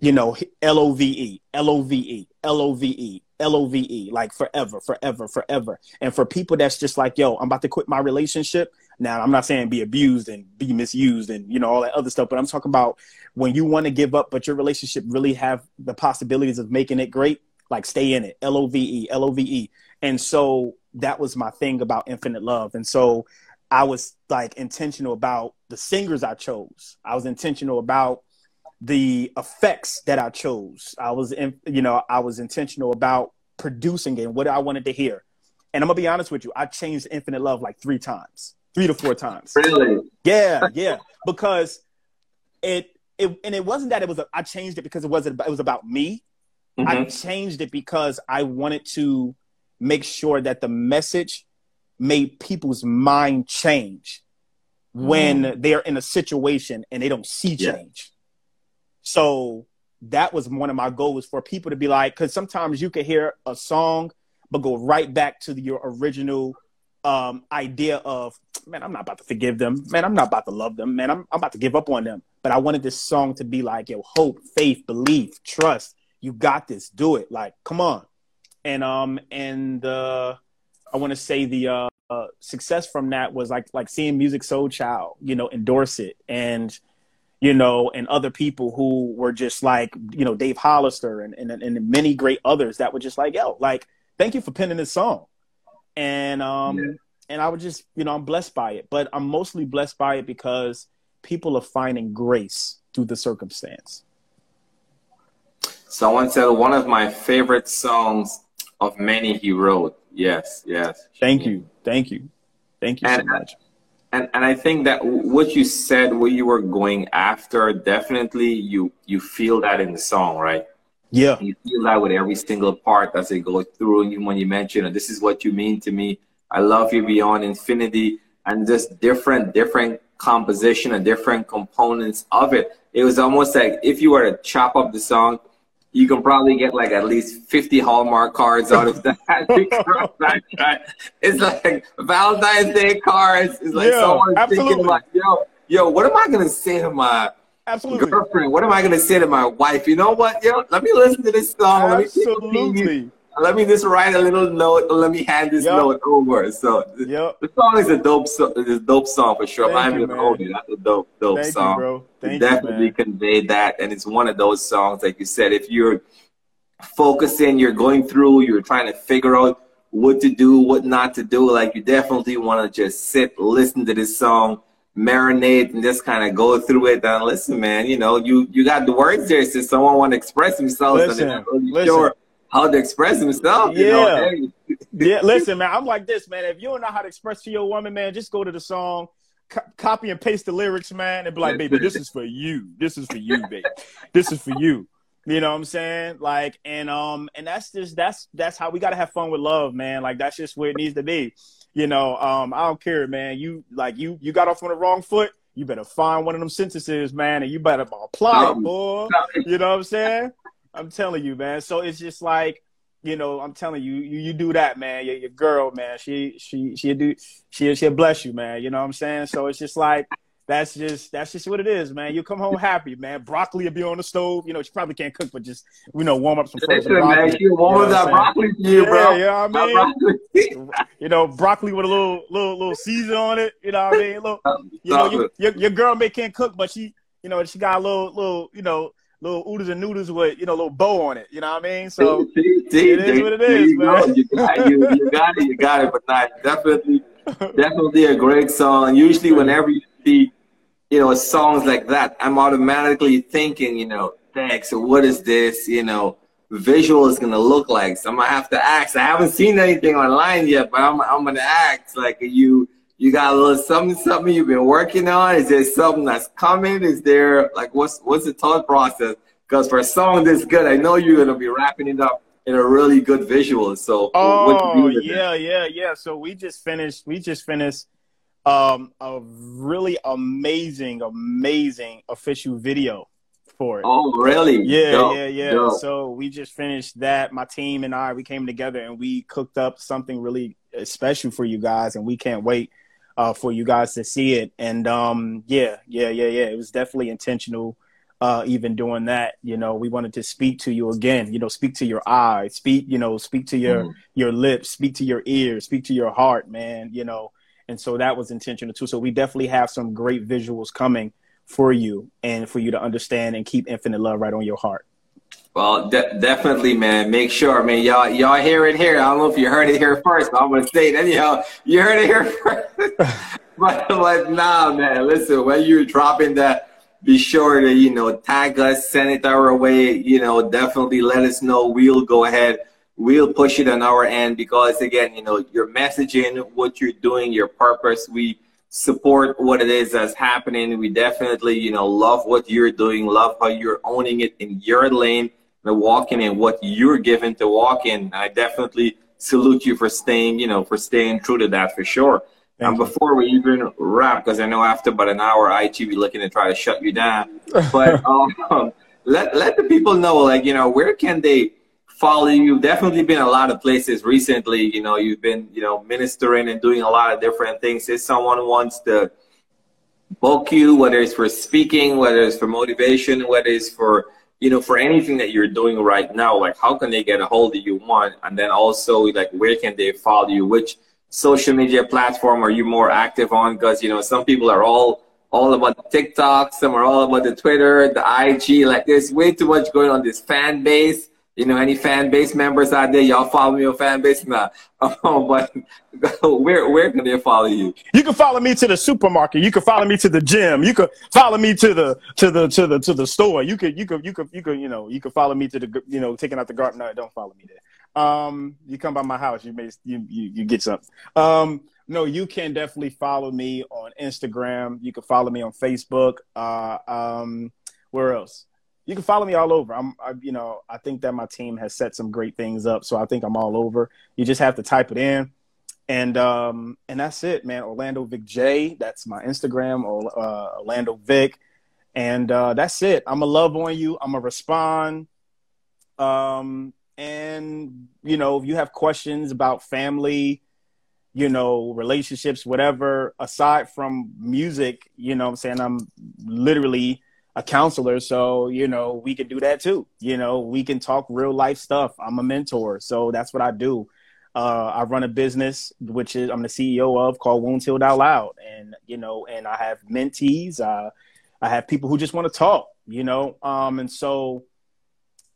Speaker 3: you know, L O V E, L O V E, L O V E, L O V E, like forever, forever, forever. And for people that's just like, yo, I'm about to quit my relationship. Now, I'm not saying be abused and be misused and you know all that other stuff, but I'm talking about when you want to give up, but your relationship really have the possibilities of making it great. Like stay in it, L O V E, L O V E. And so that was my thing about Infinite Love. And so I was like intentional about the singers I chose. I was intentional about the effects that I chose. I was, in, you know, I was intentional about producing it and what I wanted to hear. And I'm gonna be honest with you, I changed Infinite Love like three times, three to four times.
Speaker 2: Really?
Speaker 3: Yeah, yeah, because it it and it wasn't that it was. A, I changed it because it wasn't. It was about me. I
Speaker 2: Mhm.
Speaker 3: changed it because I wanted to make sure that the message made people's mind change when they're in a situation and they don't see
Speaker 2: Yeah.
Speaker 3: change. So that was one of my goals for people to be like, because sometimes you could hear a song, but go right back to your original um, idea of, man, I'm not about to forgive them. Man, I'm not about to love them. Man, I'm, I'm about to give up on them. But I wanted this song to be like, yo, hope, faith, belief, trust. You got this. Do it. Like, come on. And um, and uh, I want to say the uh, uh, success from that was like like seeing Musiq Soulchild, you know, endorse it, and you know, and other people who were just like, you know, Dave Hollister and and, and many great others that were just like, yo, like, thank you for penning this song, and um,
Speaker 2: Yeah.
Speaker 3: and I was just, you know, I'm blessed by it, but I'm mostly blessed by it because people are finding grace through the circumstance.
Speaker 2: Someone said one of my favorite songs of many he wrote. Yes, yes.
Speaker 3: Thank you, thank you, thank you so much.
Speaker 2: And and I think that what you said, what you were going after, definitely you you feel that in the song, right?
Speaker 3: Yeah,
Speaker 2: You feel that with every single part as it goes through. And you, when you mention, this is what you mean to me. I love you beyond infinity, and just different different composition and different components of it. It was almost like if you were to chop up the song, you can probably get like at least 50 Hallmark cards out of that. it's like Valentine's Day cards. It's like
Speaker 3: Yeah,
Speaker 2: someone thinking like, yo, yo, what am I gonna say to my
Speaker 3: absolutely,
Speaker 2: girlfriend? What am I gonna say to my wife? You know what, yo? Let me listen to this song. Let me take a peek.
Speaker 3: absolutely.
Speaker 2: Let me just write a little note. Let me hand this
Speaker 3: Yup.
Speaker 2: note over. So
Speaker 3: Yep.
Speaker 2: the song is a dope, so- dope song for sure.
Speaker 3: Thank
Speaker 2: I'm
Speaker 3: you,
Speaker 2: gonna
Speaker 3: man.
Speaker 2: hold you. That's a dope, dope
Speaker 3: Thank
Speaker 2: song
Speaker 3: you, bro. Thank you,
Speaker 2: definitely
Speaker 3: man.
Speaker 2: convey that and it's one of those songs like you said if you're focusing you're going through you're trying to figure out what to do what not to do like you definitely want to just sit listen to this song marinate and just kind of go through it and listen man you know you you got the words there so someone want to express themselves
Speaker 3: Listen,
Speaker 2: really
Speaker 3: listen.
Speaker 2: sure how to express themselves you know
Speaker 3: Yeah. Yeah, listen, man. I'm like this, man. If you don't know how to express to your woman, man, just go to the song, co- copy and paste the lyrics, man, and be like, baby, this is for you. This is for you, baby. This is for you. You know what I'm saying? Like, and um, and that's just that's that's how we gotta have fun with love, man. Like that's just where it needs to be. You know, um, I don't care, man. You like you you got off on the wrong foot. You better find one of them sentences, man, and you better apply it, boy. You know what I'm saying? I'm telling you, man. So it's just like, you know, I'm telling you, you, you do that, man. Your, your girl, man, she she she do she she'll bless you, man. You know what I'm saying? So it's just like that's just that's just what it is, man. You come home happy, man. Broccoli will be on the stove. You know, she probably can't cook, but just you know, warm up some frozen
Speaker 2: Listen,
Speaker 3: broccoli.
Speaker 2: man, she warm
Speaker 3: You know
Speaker 2: up that broccoli to you,
Speaker 3: Yeah,
Speaker 2: bro.
Speaker 3: you know I mean?
Speaker 2: broccoli.
Speaker 3: You know, broccoli with a little little little season on it. You know what I mean? Little, you know, you, your your girl may can't cook, but she, you know, she got a little little, you know, little oodles and noodles with you know, a little bow on it. You know what I mean? So
Speaker 2: See, see,
Speaker 3: it is what it is,
Speaker 2: you
Speaker 3: man.
Speaker 2: You got, you, you got it, you got it. But not definitely, definitely a great song. Usually, whenever you see, you know, songs like that, I'm automatically thinking, you know, thanks. So what is this? You know, visual is gonna look like? So I'm gonna have to ask. I haven't seen anything online yet, but I'm I'm gonna ask. Like, are you you got a little something something you've been working on? Is there something that's coming? Is there like what's what's the thought process? Because for a song this good, I know you're gonna be wrapping it up in a really good visual. So
Speaker 3: Oh
Speaker 2: do with it?
Speaker 3: yeah, yeah, yeah. So we just finished. We just finished um, a really amazing, amazing official video for it.
Speaker 2: Oh really?
Speaker 3: Yeah,
Speaker 2: Dope,
Speaker 3: yeah, yeah.
Speaker 2: dope.
Speaker 3: So we just finished that. My team and I, we came together and we cooked up something really uh, special for you guys, and we can't wait uh, for you guys to see it. And um, yeah, yeah, yeah, yeah. It was definitely intentional. Uh, even doing that, you know, we wanted to speak to you again. You know, speak to your eyes, speak, you know, speak to your
Speaker 2: Mhm.
Speaker 3: your lips, speak to your ears, speak to your heart, man. You know, and so that was intentional too. So we definitely have some great visuals coming for you and for you to understand and keep infinite love right on your heart.
Speaker 2: Well, de- definitely, man. Make sure, man. Y'all, y'all hear it here. I don't know if you heard it here first, but I'm gonna say it anyhow. You heard it here first. but, but nah, man. Listen, when you're dropping that, be sure to you know tag us, send it our way. You know, definitely let us know. We'll go ahead. We'll push it on our end because again, you know, your messaging, what you're doing, your purpose. We support what it is that's happening. We definitely, you know, love what you're doing. Love how you're owning it in your lane and walking in what you're given to walk in. I definitely salute you for staying, you know, for staying true to that for sure.
Speaker 3: Thank
Speaker 2: and before we even wrap, because I know after about an hour, IT be looking to try to shut you down. But um, let let the people know, like you know, where can they follow you? You've definitely been a lot of places recently. You know, you've been you know ministering and doing a lot of different things. If someone wants to book you, whether it's for speaking, whether it's for motivation, whether it's for you know for anything that you're doing right now, like how can they get a hold of you? One, and then also like where can they follow you? Which social media platform are you more active on? Because you know some people are all all about TikTok, some are all about the Twitter, the IG. Like there's way too much going on this fan base. You know, any fan base members out there, y'all follow me on fan base now. Oh, but where where can they follow you?
Speaker 3: You can follow me to the supermarket. You can follow me to the gym. You can follow me to the to the to the to the store. You could you could you could you could you know you can follow me to the you know taking out the garden. No, don't follow me there. Um, you come by my house, you may you you, you get something. Um, no, you can definitely follow me on Instagram. You can follow me on Facebook. Uh, um, where else? You can follow me all over. I'm, I, you know, I think that my team has set some great things up, so I think I'm all over. You just have to type it in. And um and that's it man. Orlando vick j that's my instagram or uh, orlando vick. And uh that's it. I'm gonna love on you. I'm gonna respond. Um and you know if you have questions about family you know relationships whatever aside from music you know i'm saying? I'm literally a counselor so you know we can do that too you know we can talk real life stuff i'm a mentor so that's what i do uh, I run a business which is I'm the CEO of called Wounds Healed Out Loud, and you know, and I have mentees. Uh, I have people who just want to talk, you know, um, and so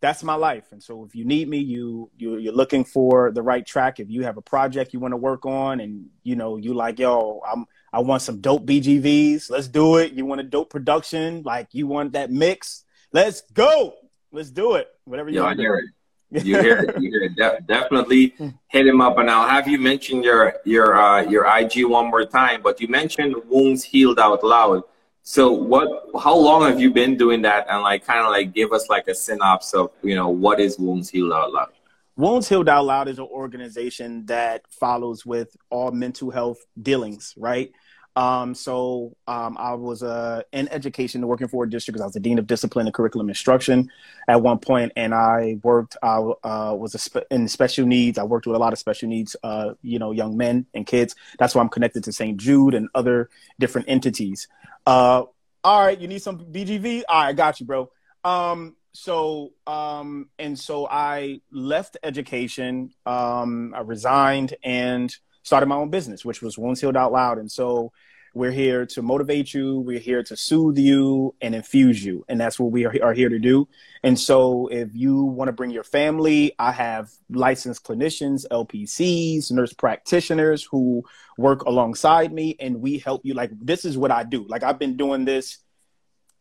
Speaker 3: that's my life. And so if you need me, you, you you're looking for the right track. If you have a project you want to work on, and you know, you like, yo, I'm I want some dope BGVs. Let's do it. You want a dope production, like you want that mix. Let's go. Let's do it. Whatever you
Speaker 2: Yo, I
Speaker 3: want to
Speaker 2: hear
Speaker 3: do.
Speaker 2: it. You hear it. You hear it. De- definitely hit him up. And I'll have you mention your your uh, your IG one more time. But you mentioned wounds healed out loud. So what? How long have you been doing that? And like, kind of like, give us like a synopsis of you know what is wounds healed out loud.
Speaker 3: Wounds Healed Out Loud is an organization that follows with all mental health dealings, right? Um, so um, I was uh, in education, working for a district because I was the dean of discipline and curriculum instruction at one point, and I worked. I uh, was spe- in special needs. I worked with a lot of special needs, uh, you know, young men and kids. That's why I'm connected to St. Jude and other different entities. Uh, all right, you need some BGV? All right, I got you, bro. Um, so um, and so I left education. Um, I resigned and started my own business, which was Wounds Healed Out Loud. And so we're here to motivate you. We're here to soothe you and infuse you. And that's what we are, are here to do. And so if you want to bring your family, I have licensed clinicians, LPCs, nurse practitioners who work alongside me and we help you. Like, this is what I do. Like, I've been doing this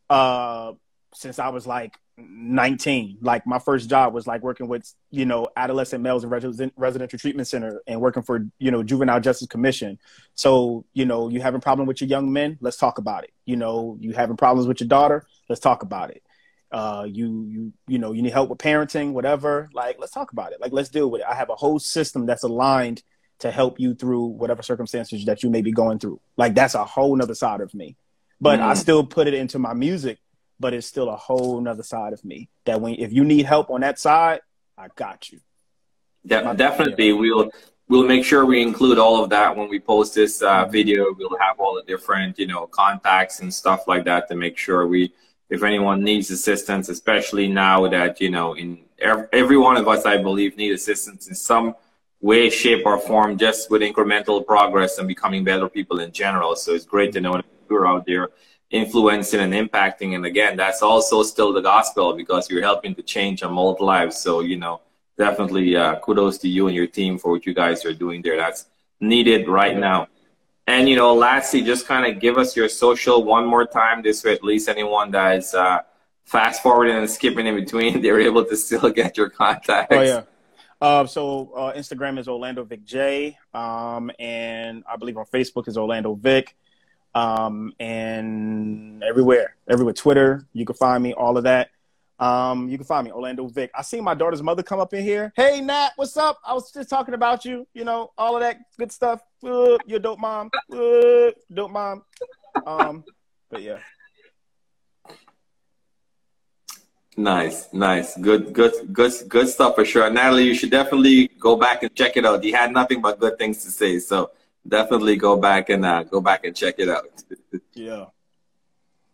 Speaker 3: uh, since I was like 19 like my first job was like working with you know adolescent males in residential treatment center and working for you know juvenile justice commission. So you know you having problem with your young men let's talk about it. You know you having problems with your daughter let's talk about it. Uh you you you know you need help with parenting whatever like let's talk about it. Like let's deal with it. I have a whole system that's aligned to help you through whatever circumstances that you may be going through. Like that's a whole nother side of me. But mm-hmm. i still put it into my music but it's still a whole nother side of me that when if you need help on that side, I got you.
Speaker 2: De- definitely, we'll we'll make sure we include all of that when we post this uh, mm-hmm. video. We'll have all the different you know contacts and stuff like that to make sure we, if anyone needs assistance, especially now that you know in every, every one of us, I believe, need assistance in some way, shape, or form, just with incremental progress and becoming better people in general. So it's great to know that you're out there influencing and impacting. And again, that's also still the gospel because you're helping to change and mold lives. So, you know, definitely uh, kudos to you and your team for what you guys are doing there. That's needed right now. And, you know, lastly, just kind of give us your social one more time. This way, at least anyone that is uh, fast forwarding and skipping in between, they're able to still get your contacts.
Speaker 3: Oh, yeah. Uh, so uh, Instagram is Orlando Vick J, um, and I believe on Facebook is Orlando Vick um, and everywhere, everywhere. Twitter, you can find me. All of that. Um, you can find me, Orlando Vick. I see my daughter's mother come up in here. Hey, Nat, what's up? I was just talking about you. You know, all of that good stuff. Uh, you're dope mom. Uh, dope mom. Um, but yeah.
Speaker 2: Nice, nice, good, good, good, good stuff for sure. Natalie, you should definitely go back and check it out. He had nothing but good things to say, so definitely go back and uh, go back and check it out.
Speaker 3: yeah.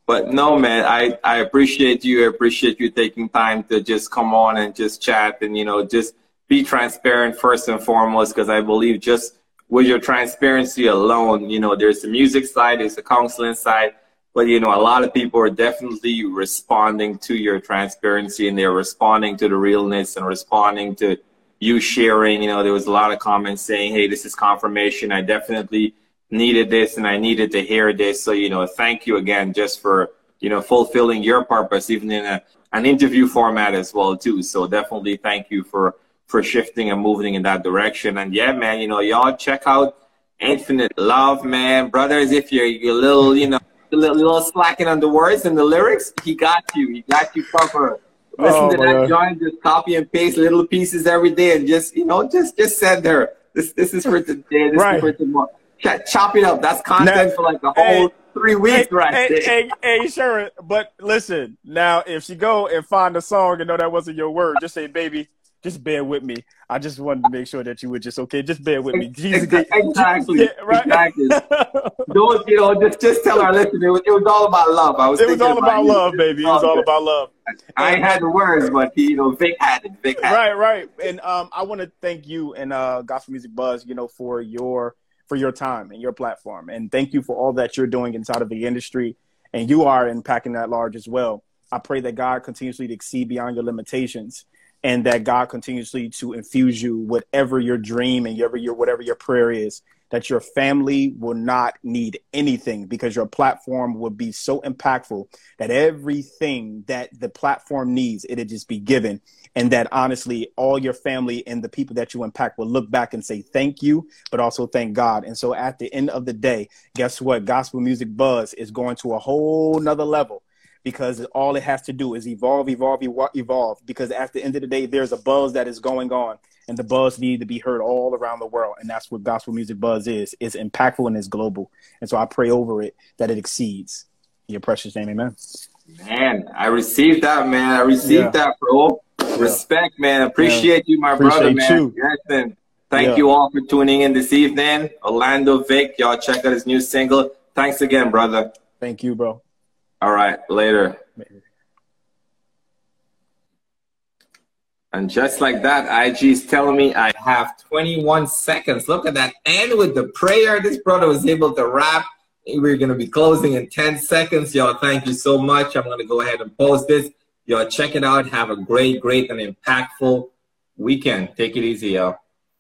Speaker 2: But no, man, I, I appreciate you. I appreciate you taking time to just come on and just chat and, you know, just be transparent first and foremost, because I believe just with your transparency alone, you know, there's the music side, there's the counseling side, but, you know, a lot of people are definitely responding to your transparency and they're responding to the realness and responding to you sharing. You know, there was a lot of comments saying, "Hey, this is confirmation. I definitely needed this, and I needed to hear this." So, you know, thank you again just for you know fulfilling your purpose, even in a, an interview format as well too. So, definitely thank you for for shifting and moving in that direction. And yeah, man, you know, y'all check out Infinite Love, man, brothers. If you're you're a little, you know. A little, little slacking on the words and the lyrics, he got you. He got you covered. Listen oh, to that joint, just copy and paste little pieces every day, and just you know, just just send her. This this is for today. This right. is for tomorrow. Chop it up. That's content now, for like the whole hey, three weeks,
Speaker 3: hey,
Speaker 2: right?
Speaker 3: Hey, hey, hey, sure. But listen, now if she go and find a song and know that wasn't your word, just say, "Baby, just bear with me. I just wanted to make sure that you were just okay. Just bear with me.
Speaker 2: Jesus, exactly. Yeah, right? Exactly. Don't you know? Just just tell our listeners it was, it was all about love. I was.
Speaker 3: It was all about, love, baby. It was all about love.
Speaker 2: I had the words, but you know, Vick had it. Vick had
Speaker 3: right, it. right. And um, I want to thank you and uh, Gospel Music Buzz. You know, for your for your time and your platform, and thank you for all that you're doing inside of the industry, and you are impacting that large as well. I pray that God continuously to exceed beyond your limitations and that God continuously to infuse you whatever your dream and whatever your whatever your prayer is that your family will not need anything because your platform will be so impactful that everything that the platform needs it'll just be given. And that honestly all your family and the people that you impact will look back and say thank you but also thank god. And so at the end of the day guess what? Gospel music buzz is going to a whole nother level because all it has to do is evolve, evolve, evolve. Because at the end of the day, there's a buzz that is going on, and the buzz needs to be heard all around the world, and that's what gospel music buzz is. It's impactful and it's global, and so I pray over it that it exceeds. In your precious name, Amen.
Speaker 2: Man, I received that, man. I received yeah. that, bro. Respect, man. Appreciate yeah. you, my Appreciate brother, man. You. Yes, and thank yeah. you all for tuning in this evening. Orlando Vick, y'all check out his new single. Thanks again, brother.
Speaker 3: Thank you, bro.
Speaker 2: All right, later. And just like that, IG is telling me I have 21 seconds. Look at that. And with the prayer, this brother was able to wrap. We're going to be closing in 10 seconds. Y'all, thank you so much. I'm going to go ahead and post this. Y'all, check it out. Have a great, great, and impactful weekend. Take it easy, y'all.